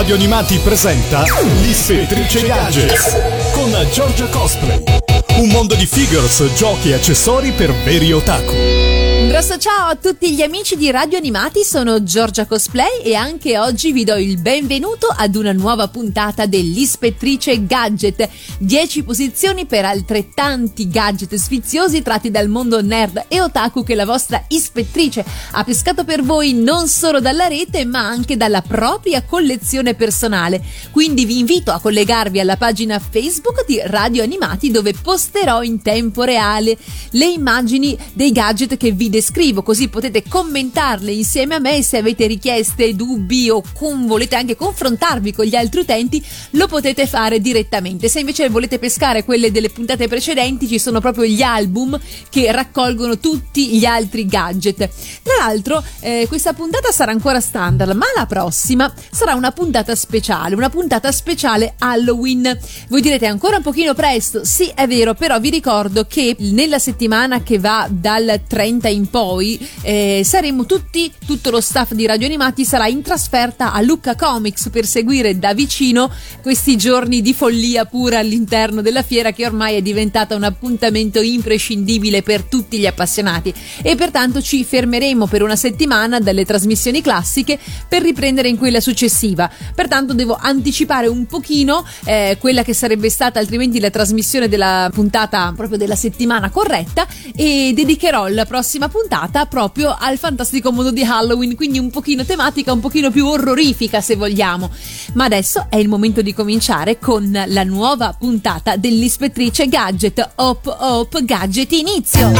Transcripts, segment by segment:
Radio Animati presenta L'Ispettrice Gadgets con Giorgia Cosplay. Un mondo di figures, giochi e accessori per veri otaku. Grosso ciao a tutti gli amici di Radio Animati, sono Giorgia Cosplay e anche oggi vi do il benvenuto ad una nuova puntata dell'Ispettrice Gadget. 10 posizioni per altrettanti gadget sfiziosi tratti dal mondo nerd e otaku che la vostra ispettrice ha pescato per voi non solo dalla rete ma anche dalla propria collezione personale. Quindi vi invito a collegarvi alla pagina Facebook di Radio Animati dove posterò in tempo reale le immagini dei gadget che vi descrivo, così potete commentarle insieme a me se avete richieste, dubbi o con, volete anche confrontarvi con gli altri utenti, lo potete fare direttamente. Se invece volete pescare quelle delle puntate precedenti, ci sono proprio gli album che raccolgono tutti gli altri gadget. Tra l'altro, eh, questa puntata sarà ancora standard, ma la prossima sarà una puntata speciale, una puntata speciale Halloween. Voi direte ancora un pochino presto? Sì, è vero, però vi ricordo che nella settimana che va dal 30 in in poi eh, saremo tutti, tutto lo staff di Radio Animati sarà in trasferta a Lucca Comics per seguire da vicino questi giorni di follia pura all'interno della fiera che ormai è diventata un appuntamento imprescindibile per tutti gli appassionati e pertanto ci fermeremo per una settimana dalle trasmissioni classiche per riprendere in quella successiva. Pertanto devo anticipare un pochino eh, quella che sarebbe stata altrimenti la trasmissione della puntata proprio della settimana corretta e dedicherò la prossima puntata proprio al fantastico mondo di Halloween, quindi un pochino tematica, un pochino più orrorifica se vogliamo. Ma adesso è il momento di cominciare con la nuova puntata dell'ispettrice Gadget. Hop Hop Gadget inizio!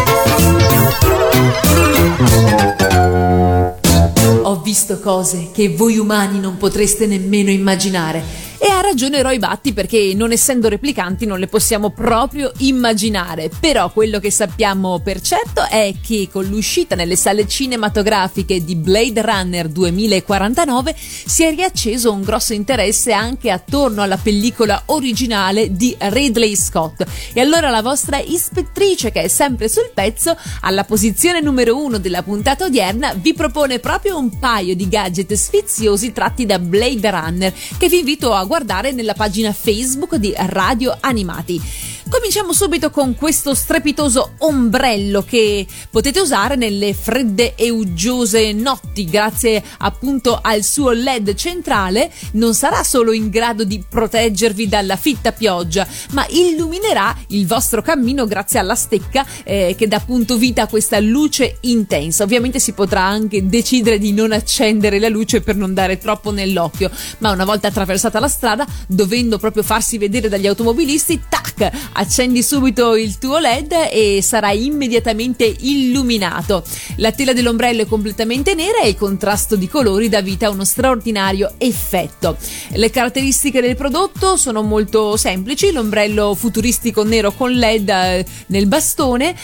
Ho visto cose che voi umani non potreste nemmeno immaginare e ha ragione Roy Batti perché non essendo replicanti non le possiamo proprio immaginare. Però quello che sappiamo per certo è che con l'uscita nelle sale cinematografiche di Blade Runner 2049 si è riacceso un grosso interesse anche attorno alla pellicola originale di Ridley Scott. E allora la vostra ispettrice, che è sempre sul pezzo, alla posizione numero uno della puntata odierna, vi propone proprio un paio di gadget sfiziosi tratti da Blade Runner che vi invito a guardare nella pagina Facebook di Radio Animati. Cominciamo subito con questo strepitoso ombrello che potete usare nelle fredde e uggiose notti. Grazie appunto al suo LED centrale non sarà solo in grado di proteggervi dalla fitta pioggia ma illuminerà il vostro cammino grazie alla stecca eh, che dà appunto vita a questa luce intensa. Ovviamente si potrà anche decidere di non accendere la luce per non dare troppo nell'occhio ma una volta attraversata la strada dovendo proprio farsi vedere dagli automobilisti tac accendi subito il tuo LED e sarai immediatamente illuminato. La tela dell'ombrello è completamente nera e il contrasto di colori dà vita a uno straordinario effetto. Le caratteristiche del prodotto sono molto semplici, l'ombrello futuristico nero con LED eh, nel bastone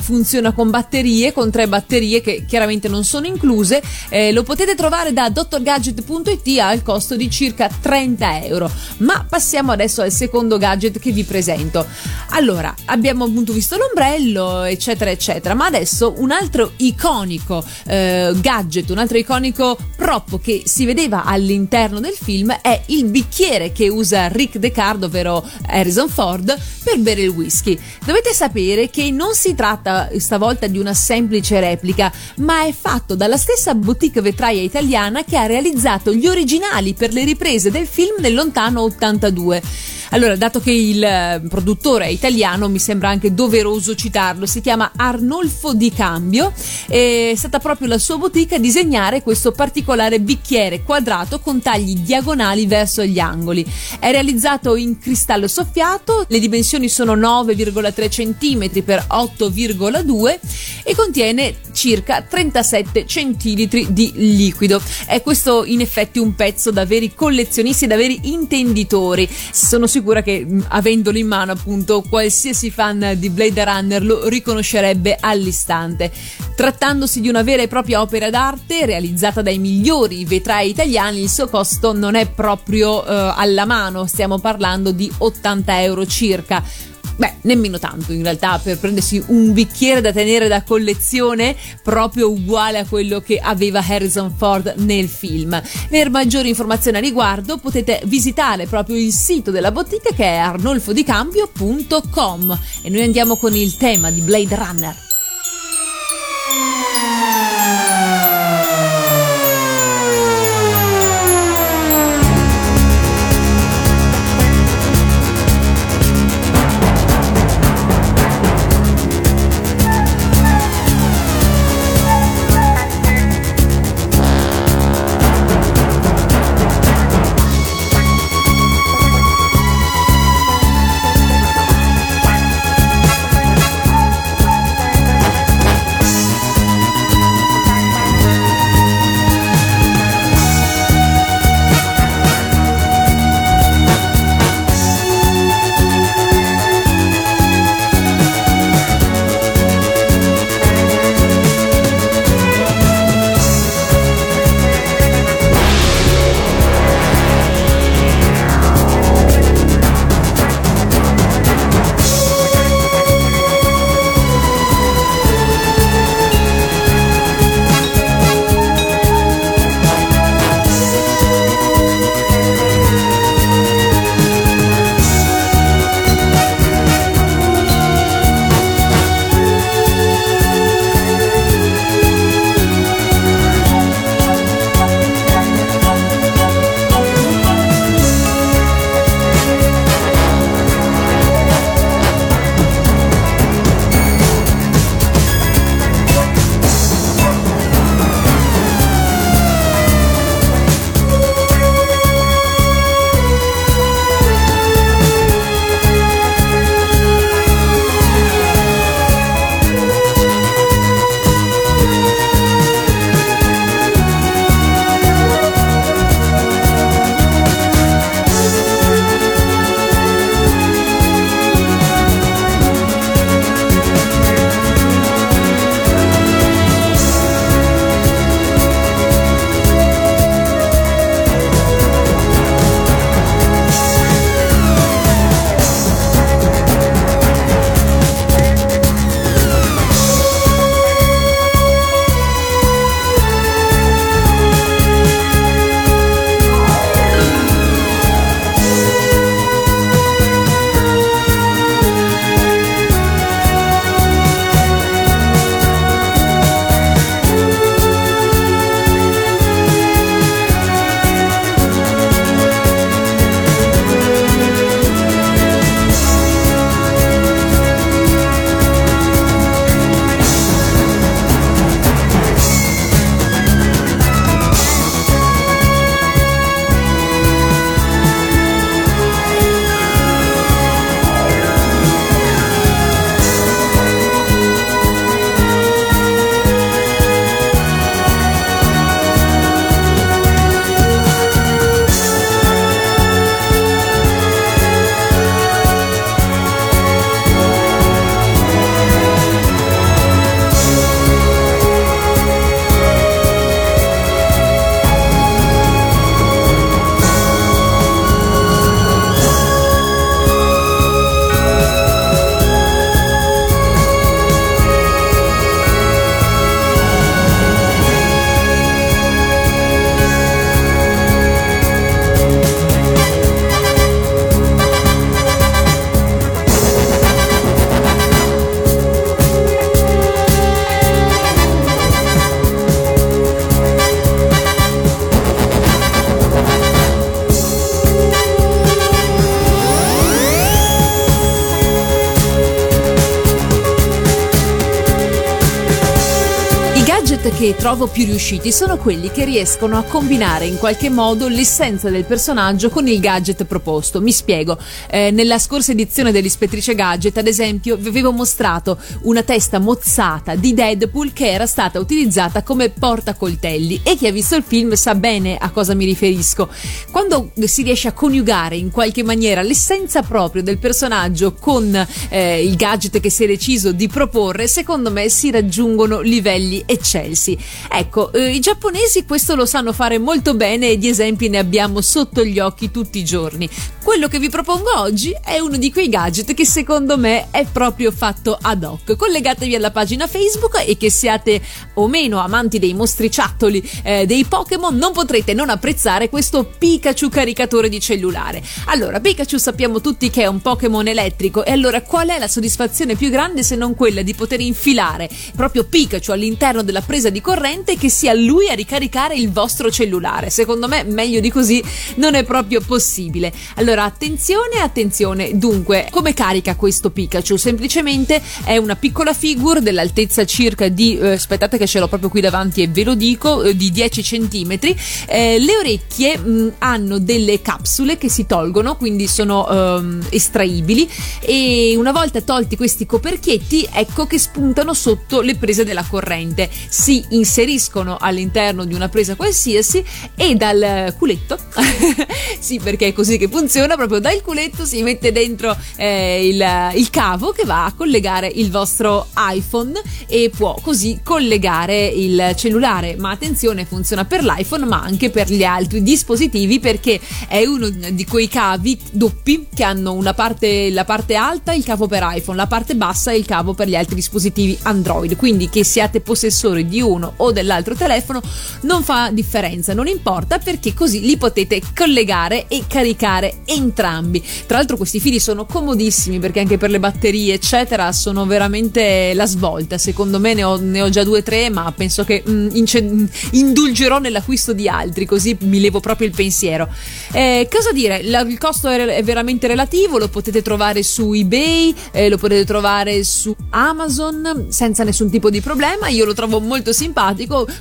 funziona con batterie, con tre batterie che chiaramente non sono incluse, eh, lo potete trovare da drgadget.it al costo di circa 30 euro. Ma passiamo adesso al secondo gadget che vi presento. Allora, abbiamo appunto visto l'ombrello, eccetera, eccetera, ma adesso un altro iconico eh, gadget, un altro iconico prop che si vedeva all'interno del film è il bicchiere che usa Rick Deckard, ovvero Harrison Ford, per bere il whisky. Dovete sapere che non si tratta stavolta di una semplice replica, ma è fatto dalla stessa boutique vetraia italiana che ha realizzato gli originali per le riprese del film nel lontano 82. Allora, dato che il eh, produttore è italiano, mi sembra anche doveroso citarlo. Si chiama Arnolfo Di Cambio. È stata proprio la sua boutique a disegnare questo particolare bicchiere quadrato con tagli diagonali verso gli angoli. È realizzato in cristallo soffiato, le dimensioni sono 9,3 cm per 8,2 e contiene circa 37 centilitri di liquido. È questo in effetti un pezzo da veri collezionisti, da veri intenditori. Sono sicura che avendolo in mano appunto qualsiasi fan di Blade Runner lo riconoscerebbe all'istante. Trattandosi di una vera e propria opera d'arte realizzata dai migliori vetrai italiani, il suo costo non è proprio uh, alla mano, stiamo parlando di 80 euro circa beh, nemmeno tanto in realtà per prendersi un bicchiere da tenere da collezione proprio uguale a quello che aveva Harrison Ford nel film. Per maggiori informazioni a riguardo potete visitare proprio il sito della bottega che è arnolfodicambio.com e noi andiamo con il tema di Blade Runner. Trovo più riusciti sono quelli che riescono a combinare in qualche modo l'essenza del personaggio con il gadget proposto. Mi spiego. Eh, nella scorsa edizione dell'Ispettrice Gadget, ad esempio, vi avevo mostrato una testa mozzata di Deadpool che era stata utilizzata come portacoltelli e chi ha visto il film sa bene a cosa mi riferisco. Quando si riesce a coniugare in qualche maniera l'essenza proprio del personaggio con eh, il gadget che si è deciso di proporre, secondo me si raggiungono livelli eccelsi. Ecco, eh, i giapponesi questo lo sanno fare molto bene e di esempi ne abbiamo sotto gli occhi tutti i giorni. Quello che vi propongo oggi è uno di quei gadget che secondo me è proprio fatto ad hoc. Collegatevi alla pagina Facebook e che siate o meno amanti dei mostriciattoli eh, dei Pokémon non potrete non apprezzare questo Pikachu caricatore di cellulare. Allora, Pikachu sappiamo tutti che è un Pokémon elettrico e allora qual è la soddisfazione più grande se non quella di poter infilare proprio Pikachu all'interno della presa di corrente e che sia lui a ricaricare il vostro cellulare? Secondo me meglio di così non è proprio possibile. Allora, attenzione, attenzione. Dunque, come carica questo Pikachu? Semplicemente è una piccola figure dell'altezza circa di eh, aspettate che ce l'ho proprio qui davanti e ve lo dico, eh, di 10 cm. Eh, le orecchie mh, hanno delle capsule che si tolgono, quindi sono ehm, estraibili e una volta tolti questi coperchietti, ecco che spuntano sotto le prese della corrente. Si inseriscono all'interno di una presa qualsiasi e dal culetto, sì perché è così che funziona, proprio dal culetto si mette dentro eh, il, il cavo che va a collegare il vostro iPhone e può così collegare il cellulare. Ma attenzione, funziona per l'iPhone ma anche per gli altri dispositivi perché è uno di quei cavi doppi che hanno una parte, la parte alta il cavo per iPhone, la parte bassa il cavo per gli altri dispositivi Android. Quindi che siate possessori di uno o dell'altro telefono non fa differenza, non importa perché così li potete collegare e caricare entrambi. Tra l'altro questi fili sono comodissimi perché anche per le batterie eccetera sono veramente la svolta. Secondo me ne ho, ne ho già due o tre ma penso che mm, ince- indulgerò nell'acquisto di altri così mi levo proprio il pensiero. Eh, cosa dire? La, il costo è, è, veramente relativo, lo potete trovare su eBay, eh, lo potete trovare su Amazon senza nessun tipo di problema. Io lo trovo molto simpatico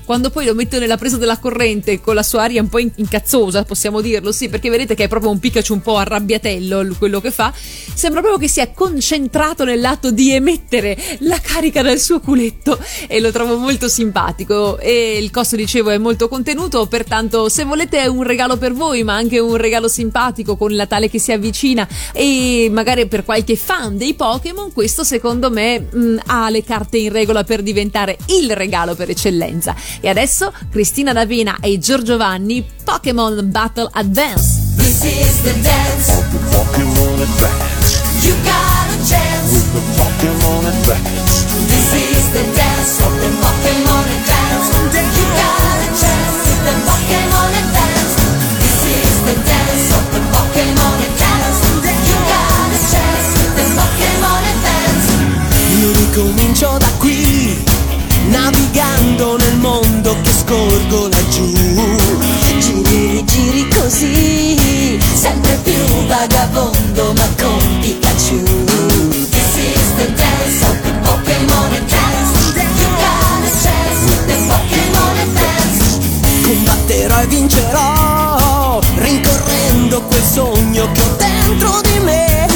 quando poi lo metto nella presa della corrente con la sua aria un po' incazzosa, possiamo dirlo, sì, perché vedete che è proprio un Pikachu un po' arrabbiatello quello che fa. Sembra proprio che sia concentrato nell'atto di emettere la carica dal suo culetto e lo trovo molto simpatico e il costo dicevo è molto contenuto, pertanto se volete un regalo per voi, ma anche un regalo simpatico con il Natale che si avvicina e magari per qualche fan dei Pokémon, questo secondo me mh, ha le carte in regola per diventare il regalo per eccellenza. E adesso Cristina D'Avena e Giorgio Vanni, Pokémon Battle Advance. This is the dance. Pokémon Advance. You got a chance. With the Pokémon Advance. This is the dance of the Pokémon Advance. You got a chance with the Pokémon scorgo laggiù. Giri, giri così, sempre più vagabondo ma con Pikachu. This is the dance of the Pokémon Advance. You got a chance with the Pokémon Advance. Combatterò e vincerò, rincorrendo quel sogno che ho dentro di me.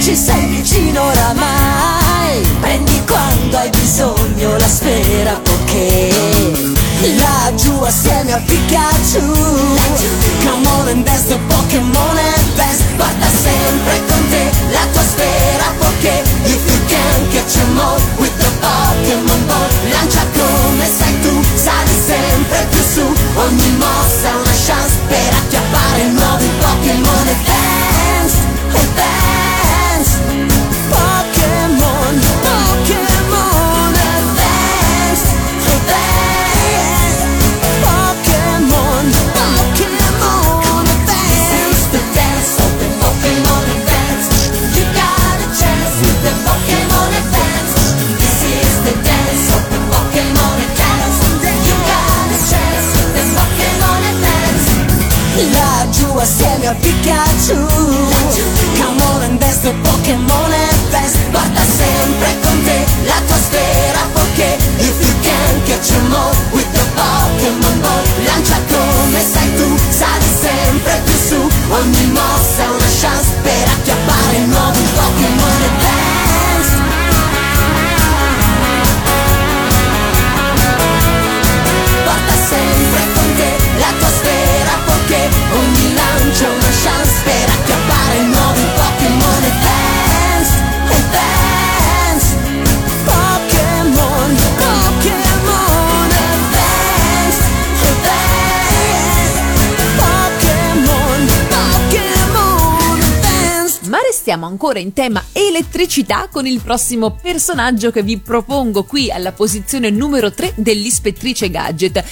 Ci sei vicino oramai, prendi quando hai bisogno la sfera Poké. Laggiù assieme a Pikachu. Come on and dance the Pokémon Advance Guarda sempre con te la tua sfera Poké. If you can catch em all with the Pokémon Ball. Lancia come sai tu, sali sempre più su. Ogni mossa è una chance per acchiappare nuovi Pokémon Advance Advance Pikachu Come on and dance the Pokémon restiamo ancora in tema elettricità con il prossimo personaggio che vi propongo qui alla posizione numero 3 dell'ispettrice gadget.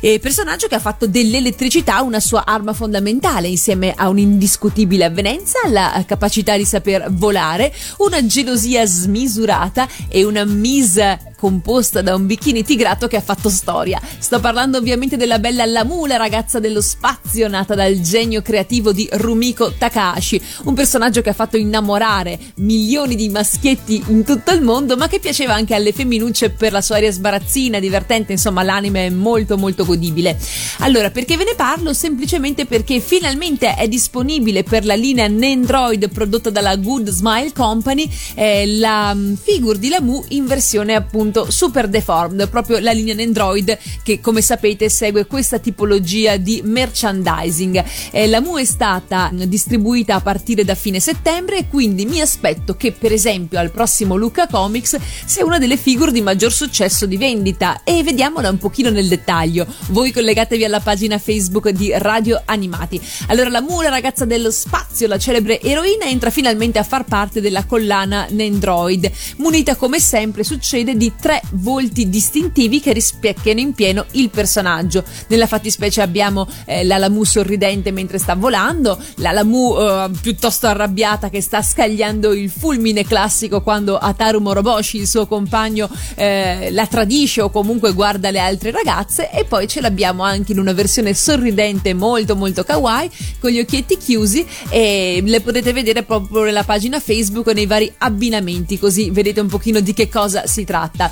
Eh, personaggio che ha fatto dell'elettricità una sua arma fondamentale insieme a un'indiscutibile avvenenza, la capacità di saper volare, una gelosia smisurata e una mise composta da un bikini tigrato che ha fatto storia. Sto parlando ovviamente della bella Lamu, la ragazza dello spazio nata dal genio creativo di Rumiko Takahashi, un personaggio che ha fatto innamorare milioni di maschietti in tutto il mondo, ma che piaceva anche alle femminucce per la sua aria sbarazzina, divertente, insomma l'anime è molto molto godibile. Allora, perché ve ne parlo? Semplicemente perché finalmente è disponibile per la linea Nandroid prodotta dalla Good Smile Company eh, la mm, figure di Lamu in versione appunto appunto Super Deformed, proprio la linea Android che come sapete segue questa tipologia di merchandising. Eh, la Mu è stata distribuita a partire da fine settembre e quindi mi aspetto che per esempio al prossimo Luca Comics sia una delle figure di maggior successo di vendita e vediamola un pochino nel dettaglio. Voi collegatevi alla pagina Facebook di Radio Animati. Allora la Mu, la ragazza dello spazio, la celebre eroina, entra finalmente a far parte della collana Nandroid, munita come sempre succede di tre volti distintivi che rispecchiano in pieno il personaggio. Nella fattispecie abbiamo eh, la Lamu sorridente mentre sta volando, la Lamu eh, piuttosto arrabbiata che sta scagliando il fulmine classico quando Ataru Moroboshi, il suo compagno, eh, la tradisce o comunque guarda le altre ragazze e poi ce l'abbiamo anche in una versione sorridente molto molto kawaii con gli occhietti chiusi e le potete vedere proprio nella pagina Facebook nei vari abbinamenti così vedete un pochino di che cosa si tratta.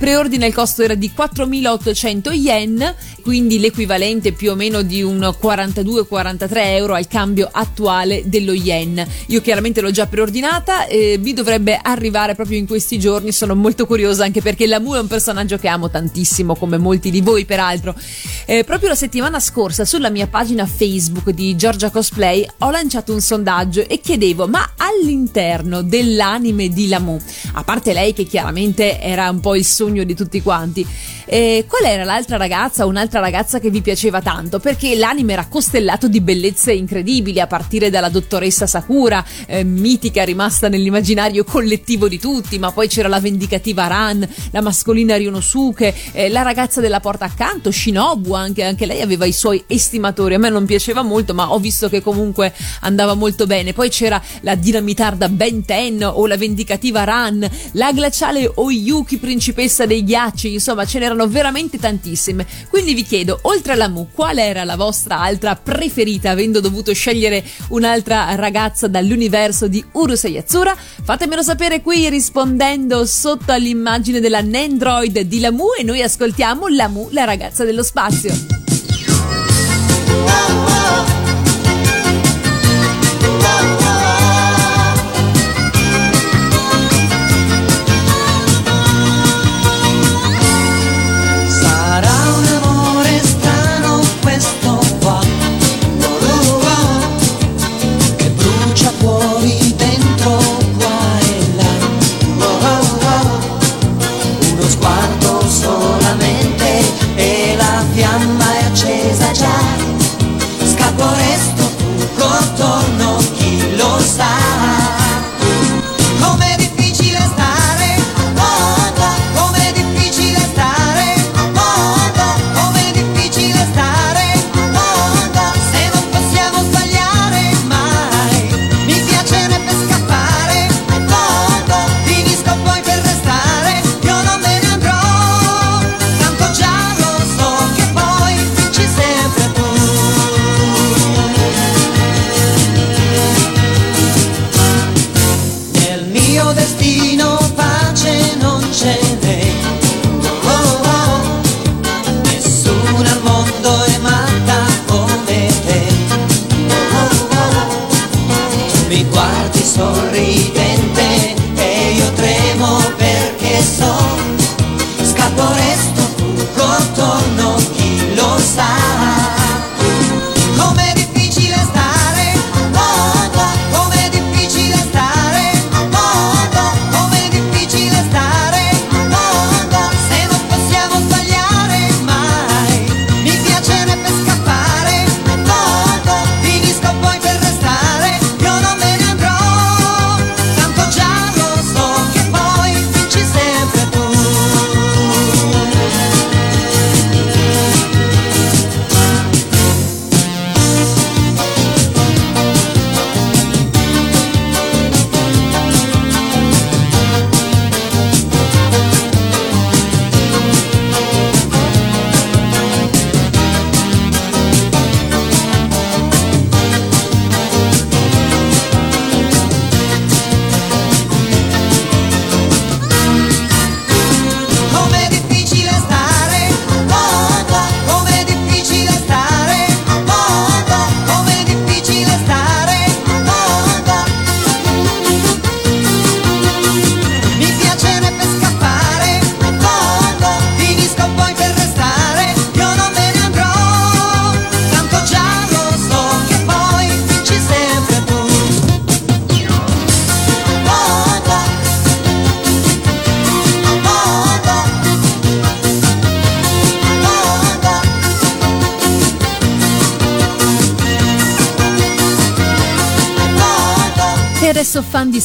Preordine il costo era di 4.800 yen, quindi l'equivalente più o meno di un 42-43 euro al cambio attuale dello yen. Io chiaramente l'ho già preordinata, eh, mi dovrebbe arrivare proprio in questi giorni, sono molto curiosa anche perché Lamu è un personaggio che amo tantissimo, come molti di voi peraltro. Eh, proprio la settimana scorsa sulla mia pagina Facebook di Giorgia Cosplay ho lanciato un sondaggio e chiedevo ma all'interno dell'anime di Lamu, a parte lei che chiaramente era un po' il sogno di tutti quanti. E qual era l'altra ragazza, un'altra ragazza che vi piaceva tanto? Perché l'anime era costellato di bellezze incredibili, a partire dalla dottoressa Sakura, eh, mitica rimasta nell'immaginario collettivo di tutti, ma poi c'era la vendicativa Ran, la mascolina Ryonosuke, eh, la ragazza della porta accanto, Shinobu, anche, anche lei aveva i suoi estimatori. A me non piaceva molto, ma ho visto che comunque andava molto bene. Poi c'era la dinamitarda Ben Ten o la vendicativa Ran, la glaciale Oyuki, principessa dei ghiacci, insomma ce n'erano veramente tantissime. Quindi vi chiedo, oltre alla Mu, qual era la vostra altra preferita, avendo dovuto scegliere un'altra ragazza dall'universo di Urusei Yatsura? Fatemelo sapere qui rispondendo sotto all'immagine della Nandroid di Lamu e noi ascoltiamo Lamu, la ragazza dello spazio. fiamma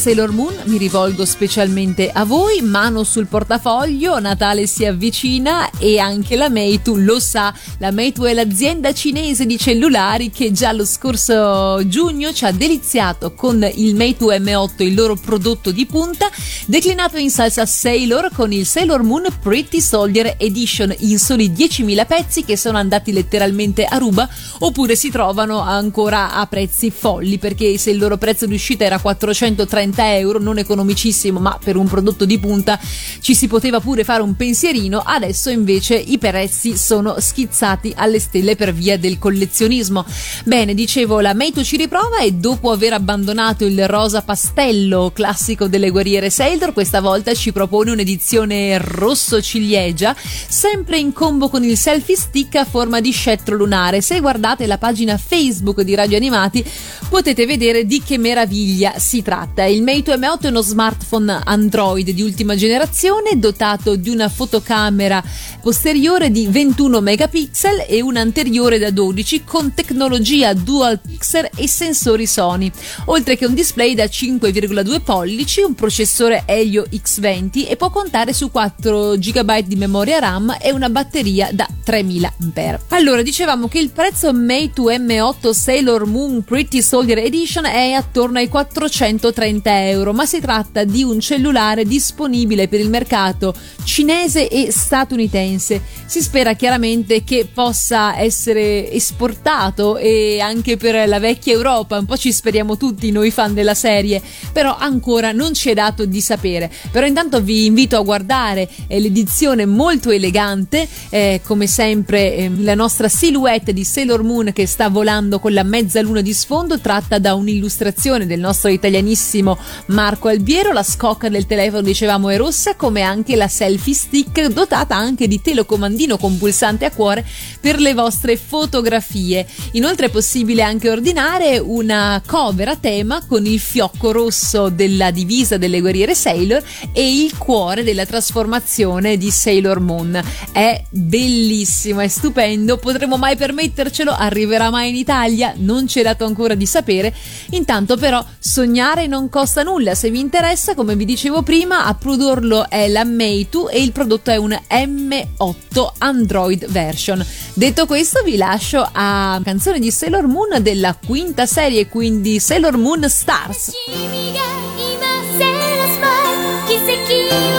Sailor Moon, mi rivolgo specialmente a voi, mano sul portafoglio, Natale si avvicina e anche la Meitu lo sa, la Meitu è l'azienda cinese di cellulari che già lo scorso giugno ci ha deliziato con il Meitu M8, il loro prodotto di punta, declinato in salsa Sailor con il Sailor Moon Pretty Soldier Edition in soli 10.000 pezzi che sono andati letteralmente a ruba oppure si trovano ancora a prezzi folli perché se il loro prezzo di uscita era 4 430 euro, non economicissimo, ma per un prodotto di punta ci si poteva pure fare un pensierino. Adesso invece i prezzi sono schizzati alle stelle per via del collezionismo. Bene, dicevo, la Meito ci riprova e dopo aver abbandonato il rosa pastello classico delle guerriere Sailor, questa volta ci propone un'edizione rosso ciliegia, sempre in combo con il selfie stick a forma di scettro lunare. Se guardate la pagina Facebook di Radio Animati potete vedere di che meraviglia si tratta. Il Mate M8 è uno smartphone Android di ultima generazione dotato di una fotocamera posteriore di 21 megapixel e una anteriore da 12 con tecnologia dual pixel e sensori Sony, oltre che un display da 5,2 pollici, un processore Helio X20 e può contare su 4 GB di memoria RAM e una batteria da 3000 mAh. Allora, dicevamo che il prezzo Mate M8 Sailor Moon Pretty Soldier Edition è attorno ai 400 130 euro, ma si tratta di un cellulare disponibile per il mercato cinese e statunitense. Si spera chiaramente che possa essere esportato e anche per la vecchia Europa, un po' ci speriamo tutti noi fan della serie, però ancora non ci è dato di sapere. Però intanto vi invito a guardare eh, l'edizione molto elegante, eh, come sempre eh, la nostra silhouette di Sailor Moon che sta volando con la mezzaluna di sfondo tratta da un'illustrazione del nostro italianissimo Marco Albiero. La scocca del telefono, dicevamo, è rossa, come anche la selfie stick, dotata anche di telecomandino con pulsante a cuore per le vostre fotografie. Inoltre è possibile anche ordinare una cover a tema con il fiocco rosso della divisa delle guerriere Sailor e il cuore della trasformazione di Sailor Moon. È bellissimo, è stupendo. Potremo mai permettercelo? Arriverà mai in Italia? Non c'è dato ancora di sapere. Intanto però sognare non costa nulla. Se vi interessa, come vi dicevo prima, a produrlo è la Meitu e il prodotto è un M8 Android version. Detto questo, vi lascio a canzone di Sailor Moon della quinta serie, quindi Sailor Moon Stars.「Sempre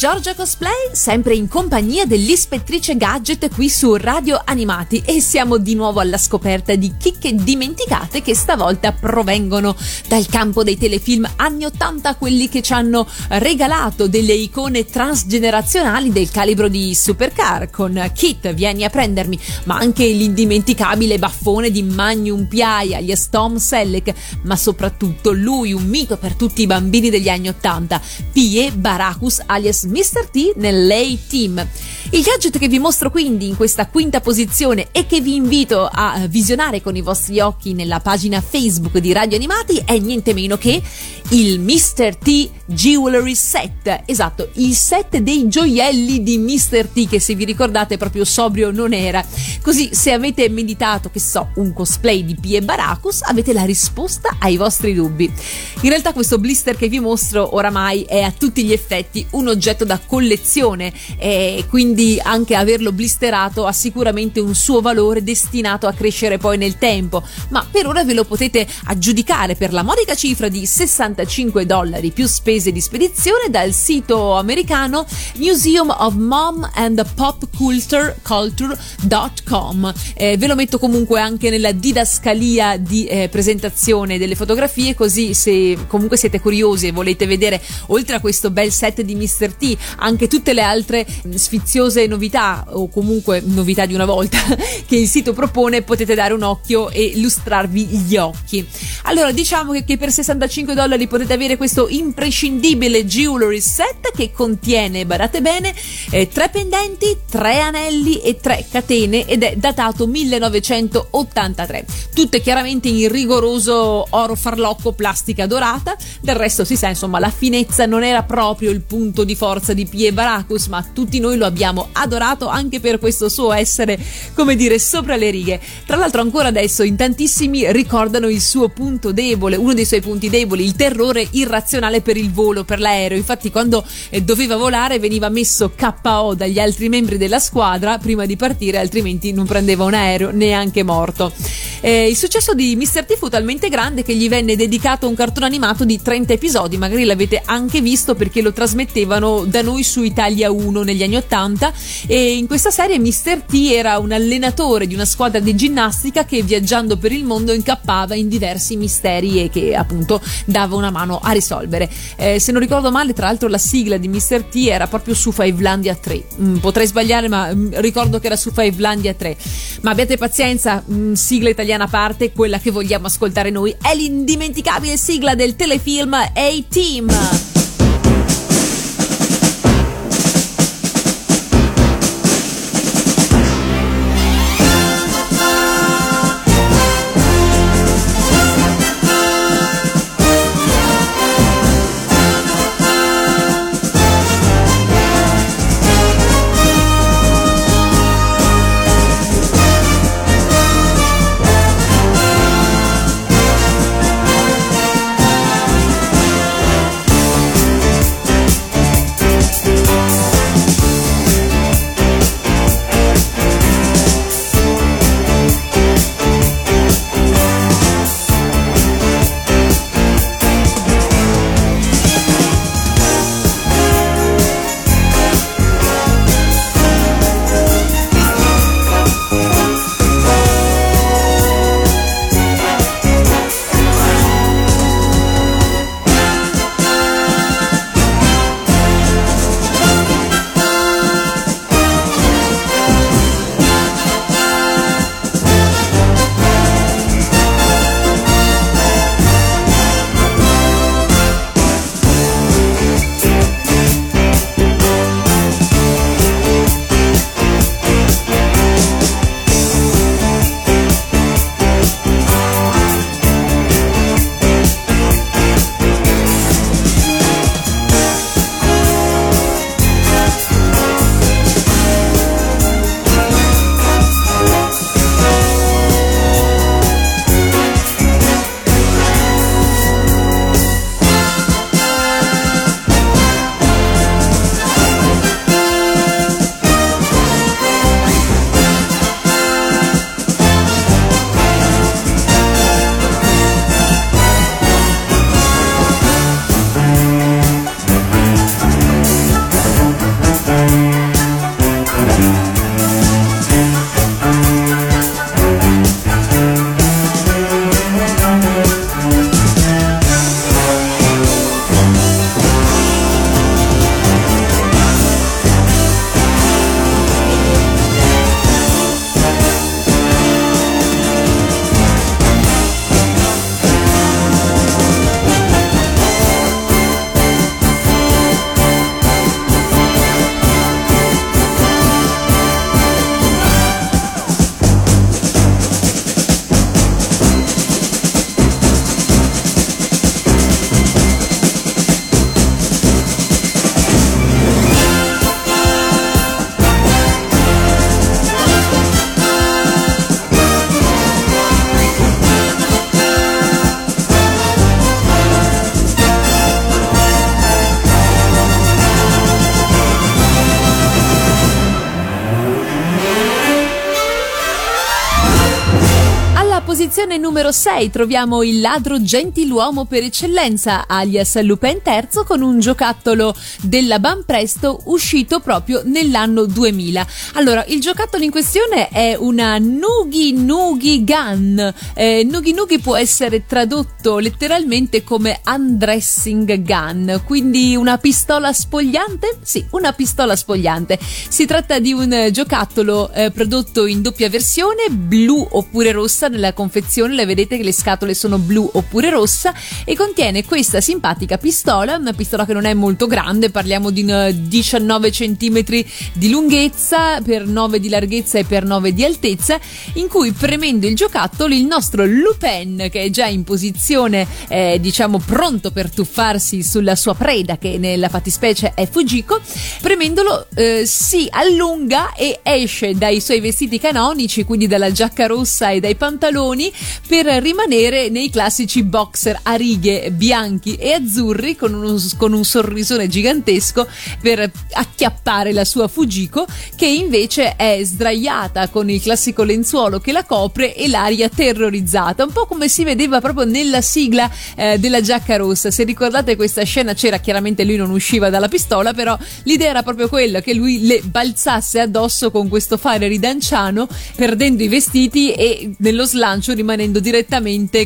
Giorgia Cosplay, sempre in compagnia dell'ispettrice Gadget qui su Radio Animati e siamo di nuovo alla scoperta di chicche dimenticate che stavolta provengono dal campo dei telefilm anni 80, quelli che ci hanno regalato delle icone transgenerazionali del calibro di Supercar con Kit, vieni a prendermi, ma anche l'indimenticabile baffone di Magnum P.I. alias Tom Selleck, ma soprattutto lui un mito per tutti i bambini degli anni 80, Pie Baracus alias Mr. T nell'A-Team. Il gadget che vi mostro quindi in questa quinta posizione e che vi invito a visionare con i vostri occhi nella pagina Facebook di Radio Animati è niente meno che il Mr. T Jewelry Set. Esatto, il set dei gioielli di Mr. T che se vi ricordate proprio sobrio non era. Così se avete meditato, che so, un cosplay di Pie Baracus, avete la risposta ai vostri dubbi. In realtà questo blister che vi mostro oramai è a tutti gli effetti un oggetto da collezione e quindi anche averlo blisterato ha sicuramente un suo valore destinato a crescere poi nel tempo, ma per ora ve lo potete aggiudicare per la modica cifra di 65 dollari più spese di spedizione dal sito americano Museum of Mom and Pop Culture Culture.com. Eh, ve lo metto comunque anche nella didascalia di eh, presentazione delle fotografie così se comunque siete curiosi e volete vedere oltre a questo bel set di Mr. T anche tutte le altre sfiziose novità o comunque novità di una volta che il sito propone potete dare un occhio e lustrarvi gli occhi. Allora diciamo che, che per 65 dollari potete avere questo imprescindibile jewelry set che contiene, badate bene, eh, tre pendenti, tre anelli e tre catene ed è datato 1983. Tutte chiaramente in rigoroso oro farlocco plastica dorata, del resto si sa insomma la finezza non era proprio il punto di forza di Pie Baracus, ma tutti noi lo abbiamo adorato anche per questo suo essere, come dire, sopra le righe. Tra l'altro ancora adesso in tantissimi ricordano il suo punto debole, uno dei suoi punti deboli, il terrore irrazionale per il volo, per l'aereo. Infatti quando eh, doveva volare veniva messo KO dagli altri membri della squadra prima di partire, altrimenti non prendeva un aereo neanche morto. Eh, il successo di Mr. T fu talmente grande che gli venne dedicato un cartone animato di 30 episodi, magari l'avete anche visto perché lo trasmettevano da noi su Italia 1 negli anni 80 e in questa serie Mr. T era un allenatore di una squadra di ginnastica che viaggiando per il mondo incappava in diversi misteri e che appunto dava una mano a risolvere. Eh, se non ricordo male, tra l'altro la sigla di Mr. T era proprio su Fivelandia 3. Mm, potrei sbagliare, ma mm, ricordo che era su Fivelandia 3. Ma abbiate pazienza, mm, sigla italiana a parte, quella che vogliamo ascoltare noi è l'indimenticabile sigla del telefilm A-Team. Numero 6 troviamo il ladro gentiluomo per eccellenza, alias Lupin III, con un giocattolo della Banpresto uscito proprio nell'anno 2000. Allora, il giocattolo in questione è una Noogie Noogie Gun. Eh, noogie Noogie può essere tradotto letteralmente come undressing gun, quindi una pistola spogliante? Sì, una pistola spogliante. Si tratta di un giocattolo eh, prodotto in doppia versione, blu oppure rossa nella confezione, le vedete che le scatole sono blu oppure rossa e contiene questa simpatica pistola, una pistola che non è molto grande, parliamo di 19 cm di lunghezza per 9 di larghezza e per 9 di altezza, in cui premendo il giocattolo il nostro Lupin che è già in posizione eh, diciamo pronto per tuffarsi sulla sua preda che nella fattispecie è Fujiko, premendolo eh, si allunga e esce dai suoi vestiti canonici, quindi dalla giacca rossa e dai pantaloni per rimanere nei classici boxer a righe bianchi e azzurri con un, con un sorrisone gigantesco per acchiappare la sua Fujiko che invece è sdraiata con il classico lenzuolo che la copre e l'aria terrorizzata, un po' come si vedeva proprio nella sigla eh, della giacca rossa. Se ricordate questa scena c'era chiaramente lui non usciva dalla pistola, però l'idea era proprio quella che lui le balzasse addosso con questo fare ridanciano, perdendo i vestiti e nello slancio rimanendo direttamente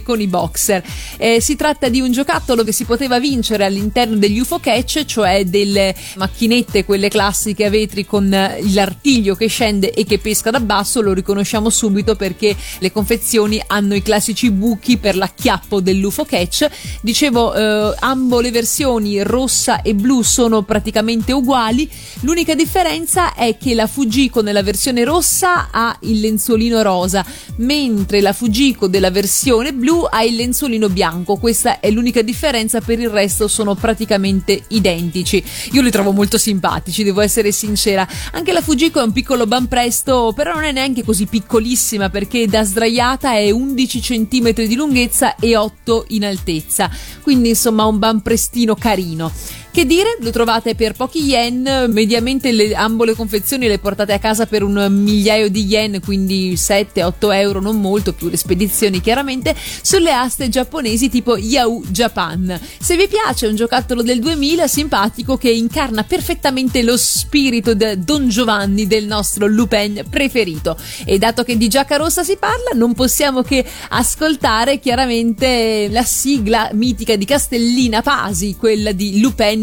con i boxer. Eh, si tratta di un giocattolo che si poteva vincere all'interno degli UFO Catch, cioè delle macchinette, quelle classiche a vetri con l'artiglio che scende e che pesca da basso, lo riconosciamo subito perché le confezioni hanno i classici buchi per l'acchiappo dell'UFO Catch. Dicevo, eh, ambo le versioni rossa e blu sono praticamente uguali, l'unica differenza è che la Fujiko nella versione rossa ha il lenzuolino rosa, mentre la Fujiko della versione blu ha il lenzuolino bianco. Questa è l'unica differenza, per il resto sono praticamente identici. Io li trovo molto simpatici, devo essere sincera. Anche la Fujiko è un piccolo banpresto, però non è neanche così piccolissima perché da sdraiata è 11 cm di lunghezza e 8 in altezza. Quindi insomma un banprestino carino. Che dire, lo trovate per pochi yen, mediamente le, ambo le confezioni le portate a casa per un migliaio di yen, quindi 7-8 euro, non molto, più le spedizioni chiaramente, sulle aste giapponesi tipo Yahoo Japan. Se vi piace un giocattolo del 2000 simpatico che incarna perfettamente lo spirito di Don Giovanni del nostro Lupin preferito. E dato che di giacca rossa si parla, non possiamo che ascoltare chiaramente la sigla mitica di Castellina Pasi, quella di Lupin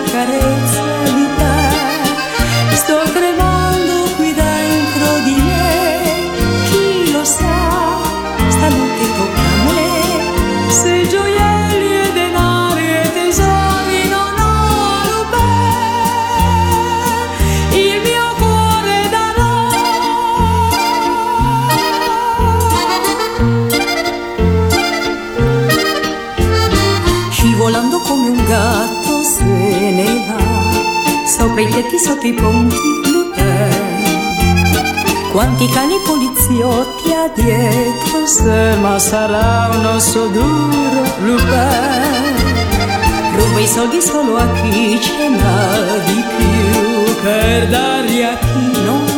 llegaré. Sopra i tetti sotto i ponti Lupin quanti cani poliziotti ha dietro se ma sarà un osso duro Lupin ruba i soldi solo a chi ce n'ha di più per darli a chi non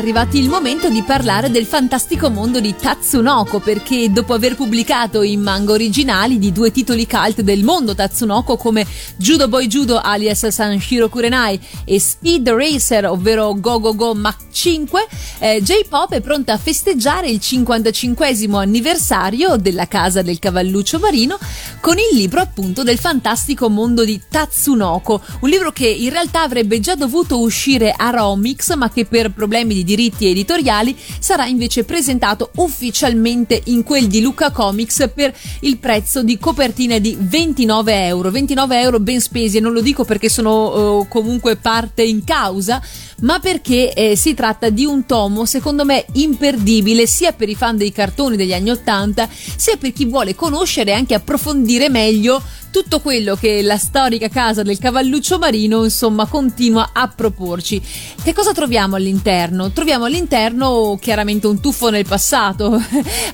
7 è arrivato il momento di parlare del fantastico mondo di Tatsunoko perché dopo aver pubblicato i manga originali di due titoli cult del mondo Tatsunoko come Judo Boy Judo alias Sanshiro Kurenai e Speed Racer ovvero Go Go Go Mach 5 eh, J-Pop è pronta a festeggiare il 55 anniversario della casa del cavalluccio marino con il libro appunto del fantastico mondo di Tatsunoko un libro che in realtà avrebbe già dovuto uscire a Romix, ma che per problemi di diritti editoriali sarà invece presentato ufficialmente in quel di Luca Comics per il prezzo di copertina di 29 euro. 29 euro ben spesi e non lo dico perché sono uh, comunque parte in causa, ma perché eh, si tratta di un tomo secondo me imperdibile sia per i fan dei cartoni degli anni 80 sia per chi vuole conoscere e anche approfondire meglio tutto quello che la storica casa del cavalluccio marino insomma continua a proporci. Che cosa troviamo all'interno? Troviamo all'interno chiaramente un tuffo nel passato,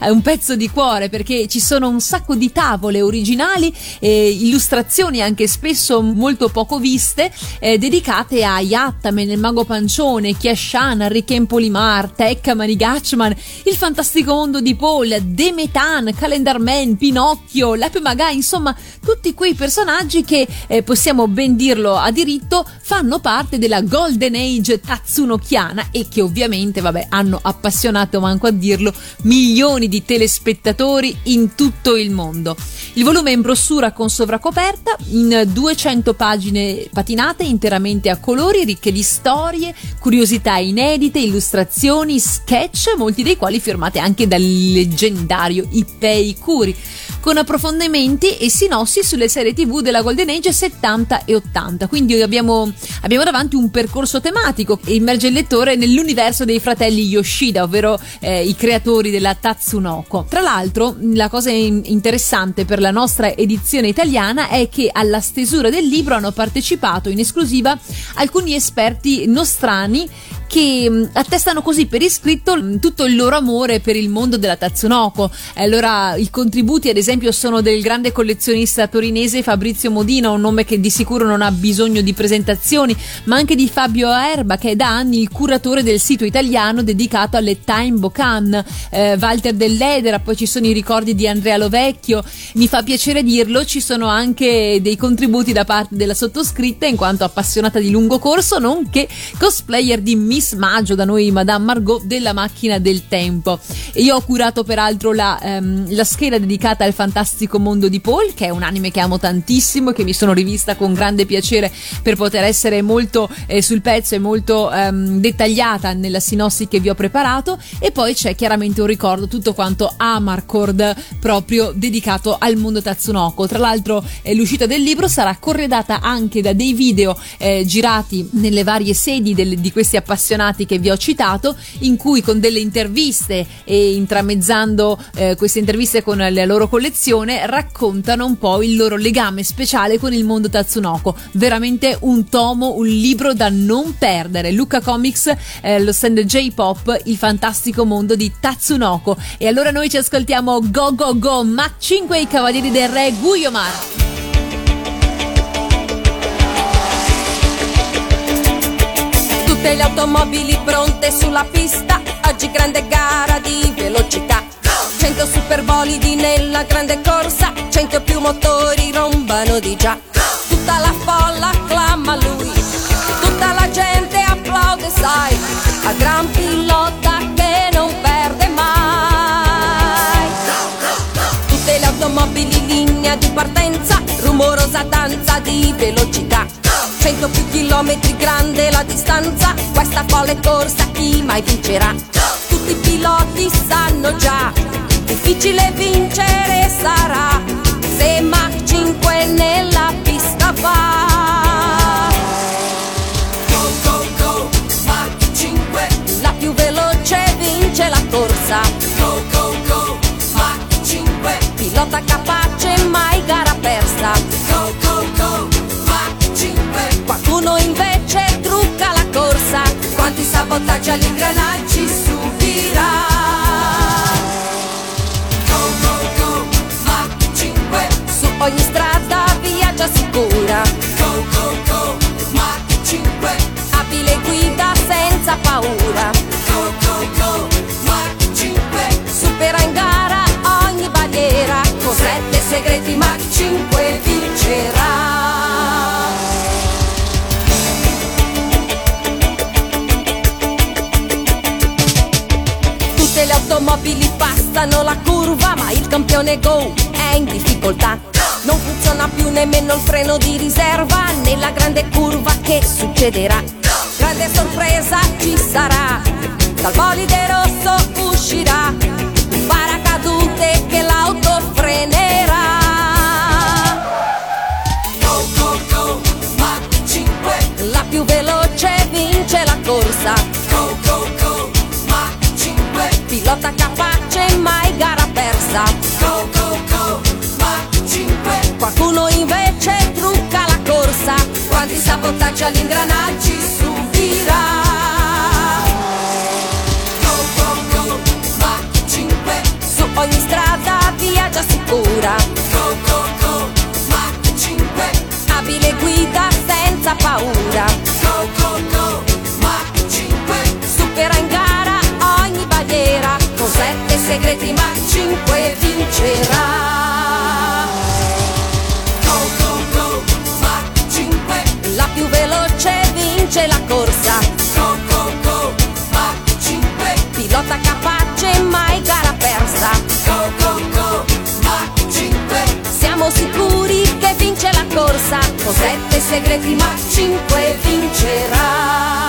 un pezzo di cuore perché ci sono un sacco di tavole originali e illustrazioni anche spesso molto poco viste eh, dedicate a Yattaman, il mago pancione, Kiashan, Riken Polimar, Tekka, Manigachman, il fantastico mondo di Paul, Demetan, Calendar Man, Pinocchio, Lepe Maga, insomma tutti quei personaggi che eh, possiamo ben dirlo a diritto fanno parte della Golden Age tatsunokiana e che ovviamente vabbè hanno appassionato manco a dirlo milioni di telespettatori in tutto il mondo. Il volume è in brossura con sovracoperta in 200 pagine patinate interamente a colori ricche di storie, curiosità inedite, illustrazioni, sketch, molti dei quali firmati anche dal leggendario Ipei Kuri con approfondimenti e sinossi sulle serie tv della Golden Age 70 e 80. Quindi abbiamo, abbiamo davanti un percorso tematico che immerge il lettore nell'universo dei fratelli Yoshida, ovvero eh, i creatori della Tatsunoko. Tra l'altro, la cosa interessante per la nostra edizione italiana è che alla stesura del libro hanno partecipato in esclusiva alcuni esperti nostrani che mm, attestano così per iscritto mm, tutto il loro amore per il mondo della Tatsunoko. Allora, i contributi, ad esempio, sono del grande collezionista torinese Fabrizio Modina, un nome che di sicuro non ha bisogno di presentazioni, ma anche di Fabio Erba, che è da anni il curatore del sito italiano dedicato alle Time Bocan, eh, Walter Dell'Edera, poi ci sono i ricordi di Andrea Lovecchio. Mi fa piacere dirlo, ci sono anche dei contributi da parte della sottoscritta, in quanto appassionata di lungo corso, nonché cosplayer di Miss Maggio, da noi Madame Margot, della macchina del tempo. Io ho curato peraltro la, ehm, la scheda dedicata al fantastico mondo di Paul, che è un anime che amo tantissimo e che mi sono rivista con grande piacere per poter essere molto eh, sul pezzo e molto ehm, dettagliata nella sinossi che vi ho preparato. E poi c'è chiaramente un ricordo tutto quanto Amarcord proprio dedicato al mondo Tatsunoko. Tra l'altro eh, l'uscita del libro sarà corredata anche da dei video eh, girati nelle varie sedi del, di questi appassionati appassionati che vi ho citato, in cui con delle interviste e intramezzando eh, queste interviste con la loro collezione raccontano un po' il loro legame speciale con il mondo Tatsunoko. Veramente un tomo, un libro da non perdere. Luca Comics, eh, lo stand J-Pop, il fantastico mondo di Tatsunoko. E allora noi ci ascoltiamo Go Go Go Mach 5 i Cavalieri del Re Guyomar. Le automobili pronte sulla pista, oggi grande gara di velocità. 100 superbolidi nella grande corsa, 100 più motori rombano di già. Tutta la folla acclama lui, tutta la gente applaude, sai, al gran pilota che non perde mai. Tutte le automobili in linea di partenza, rumorosa danza di velocità. 100 più chilometri grande la distanza Questa folle corsa chi mai vincerà? Tutti i piloti sanno già Difficile vincere sarà Se Mach 5 nella pista va Go go go Mach 5 La più veloce vince la corsa. Go go go Mach 5 Pilota capace sorte, ali engranadinho. Come Go è in difficoltà. Non funziona più nemmeno il freno di riserva nella grande curva che succederà. Grande sorpresa ci sarà, dal bolide rosso uscirà Quanti sabotaggi vince la corsa. Go, go, go, Mach 5. Pilota capace, mai gara persa. Go, go, go, Mach 5. Siamo sicuri che vince la corsa. Con sette segreti Mach 5 vincerà.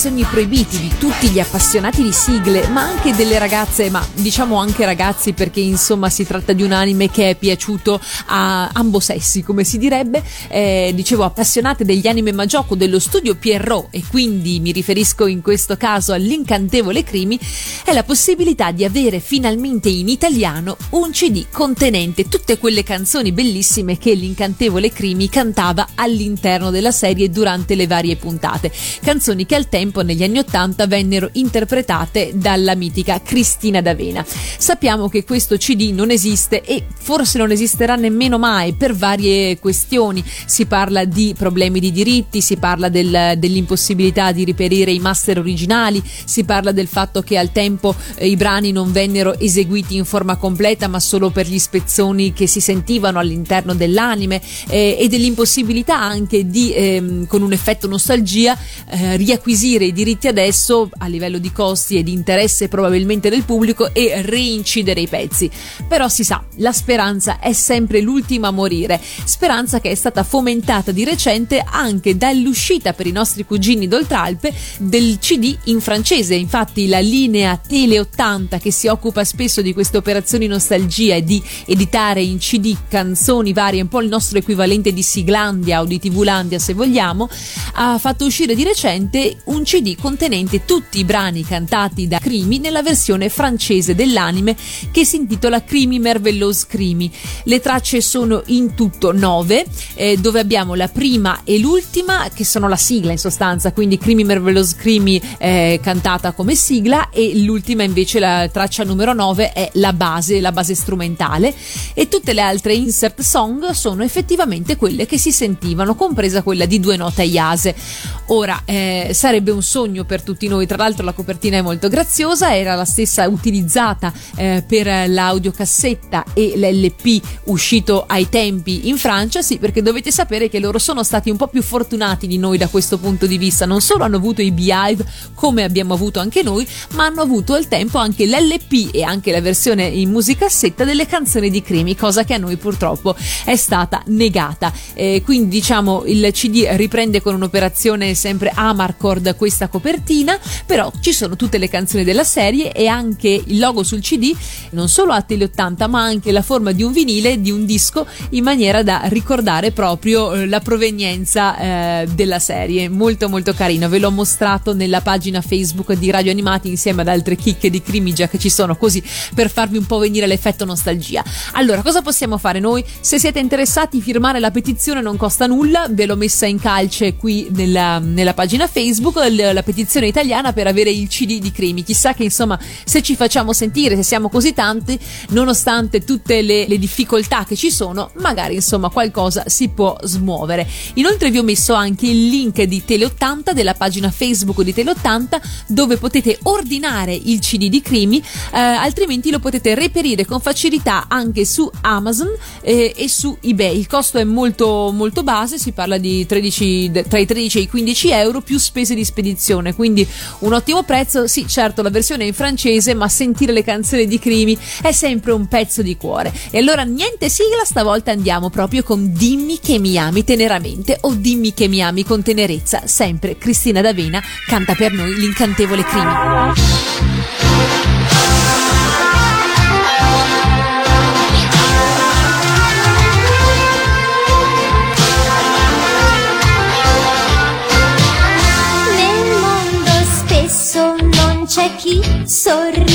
Sogni proibiti di tutti gli appassionati di sigle, ma anche delle ragazze, ma diciamo anche ragazzi perché insomma si tratta di un anime che è piaciuto a ambo sessi, come si direbbe, eh, dicevo appassionate degli anime Magioco dello studio Pierrot e quindi mi riferisco in questo caso all'incantevole Crimi, è la possibilità di avere finalmente in italiano un CD contenente tutte quelle canzoni bellissime che l'incantevole Crimi cantava all'interno della serie durante le varie puntate. Canzoni che al tempo negli anni Ottanta vennero interpretate dalla mitica Cristina D'Avena. Sappiamo che questo CD non esiste e forse non esisterà nemmeno mai per varie questioni. Si parla di problemi di diritti, si parla del- dell'impossibilità di reperire i master originali, si parla del fatto che al tempo eh, i brani non vennero eseguiti in forma completa ma solo per gli spezzoni che si sentivano all'interno dell'anime eh, e dell'impossibilità anche di ehm, con un effetto nostalgia eh, riacquisire i diritti adesso a livello di costi e di interesse probabilmente del pubblico e reincidere i pezzi. Però si sa, la speranza è sempre l'ultima a morire, speranza che è stata fomentata di recente anche dall'uscita per i nostri cugini d'Oltralpe del CD in francese. Infatti la linea Tele 80 che si occupa spesso di queste operazioni nostalgia e di editare in CD canzoni varie, un po' il nostro equivalente di Siglandia o di TVlandia se vogliamo, ha fatto uscire di recente un CD contenente tutti i brani cantati da Crimi nella versione francese dell'anime che si intitola Crimi Merveilleuse Crimi. Le tracce sono in tutto nove, eh, dove abbiamo la prima e l'ultima che sono la sigla in sostanza, quindi Crimi Merveilleuse Crimi eh, cantata come sigla e l'ultima invece la traccia numero 9 è la base, la base strumentale e tutte le altre insert song sono effettivamente quelle che si sentivano, compresa quella di due note Iase. Ora, eh, sarebbe un sogno per tutti noi, tra l'altro la copertina è molto graziosa, era la stessa utilizzata eh, per l'audiocassetta e l'LP uscito ai tempi in Francia, sì, perché dovete sapere che loro sono stati un po' più fortunati di noi da questo punto di vista, non solo hanno avuto i Beehive come abbiamo avuto anche noi, ma hanno avuto al tempo anche l'LP e anche la versione in musicassetta delle canzoni di Crimi, cosa che a noi purtroppo è stata negata. Eh, quindi diciamo il CD riprende con un'operazione sempre Amarcord questa copertina, però ci sono tutte le canzoni della serie e anche il logo sul CD non solo a Tele 80 ma anche la forma di un vinile, di un disco in maniera da ricordare proprio eh, la provenienza eh, della serie. Molto molto carino, ve l'ho mostrato nella pagina Facebook di Radio Animati insieme ad altre chicche di Crimigia che ci sono così per farvi un po' venire l'effetto nostalgia. Allora, cosa possiamo fare noi? Se siete interessati, firmare la petizione non costa nulla, ve l'ho messa in calce qui nella, nella pagina Facebook, la petizione italiana per avere il CD di Crimi. Chissà che insomma se ci facciamo sentire, se siamo così tanti, nonostante tutte le, le difficoltà che ci sono, magari insomma qualcosa si può smuovere. Inoltre vi ho messo anche il link di Tele80 della pagina Facebook di Tele80 dove potete ordinare il CD di Crimi, eh, altrimenti lo potete reperire con facilità anche su Amazon eh, e su eBay. Il costo è molto molto base, si parla di 13, tra i 13 e i 15 euro più spese di spedizione, quindi un ottimo prezzo. Sì, certo, la versione è in francese, ma sentire le canzoni di Crimi è sempre un pezzo di cuore. E allora niente sigla, stavolta andiamo proprio con Dimmi che mi ami teneramente o Dimmi che mi ami con tenerezza. Sempre Cristina D'Avena canta per noi l'incantevole Crimi. Chi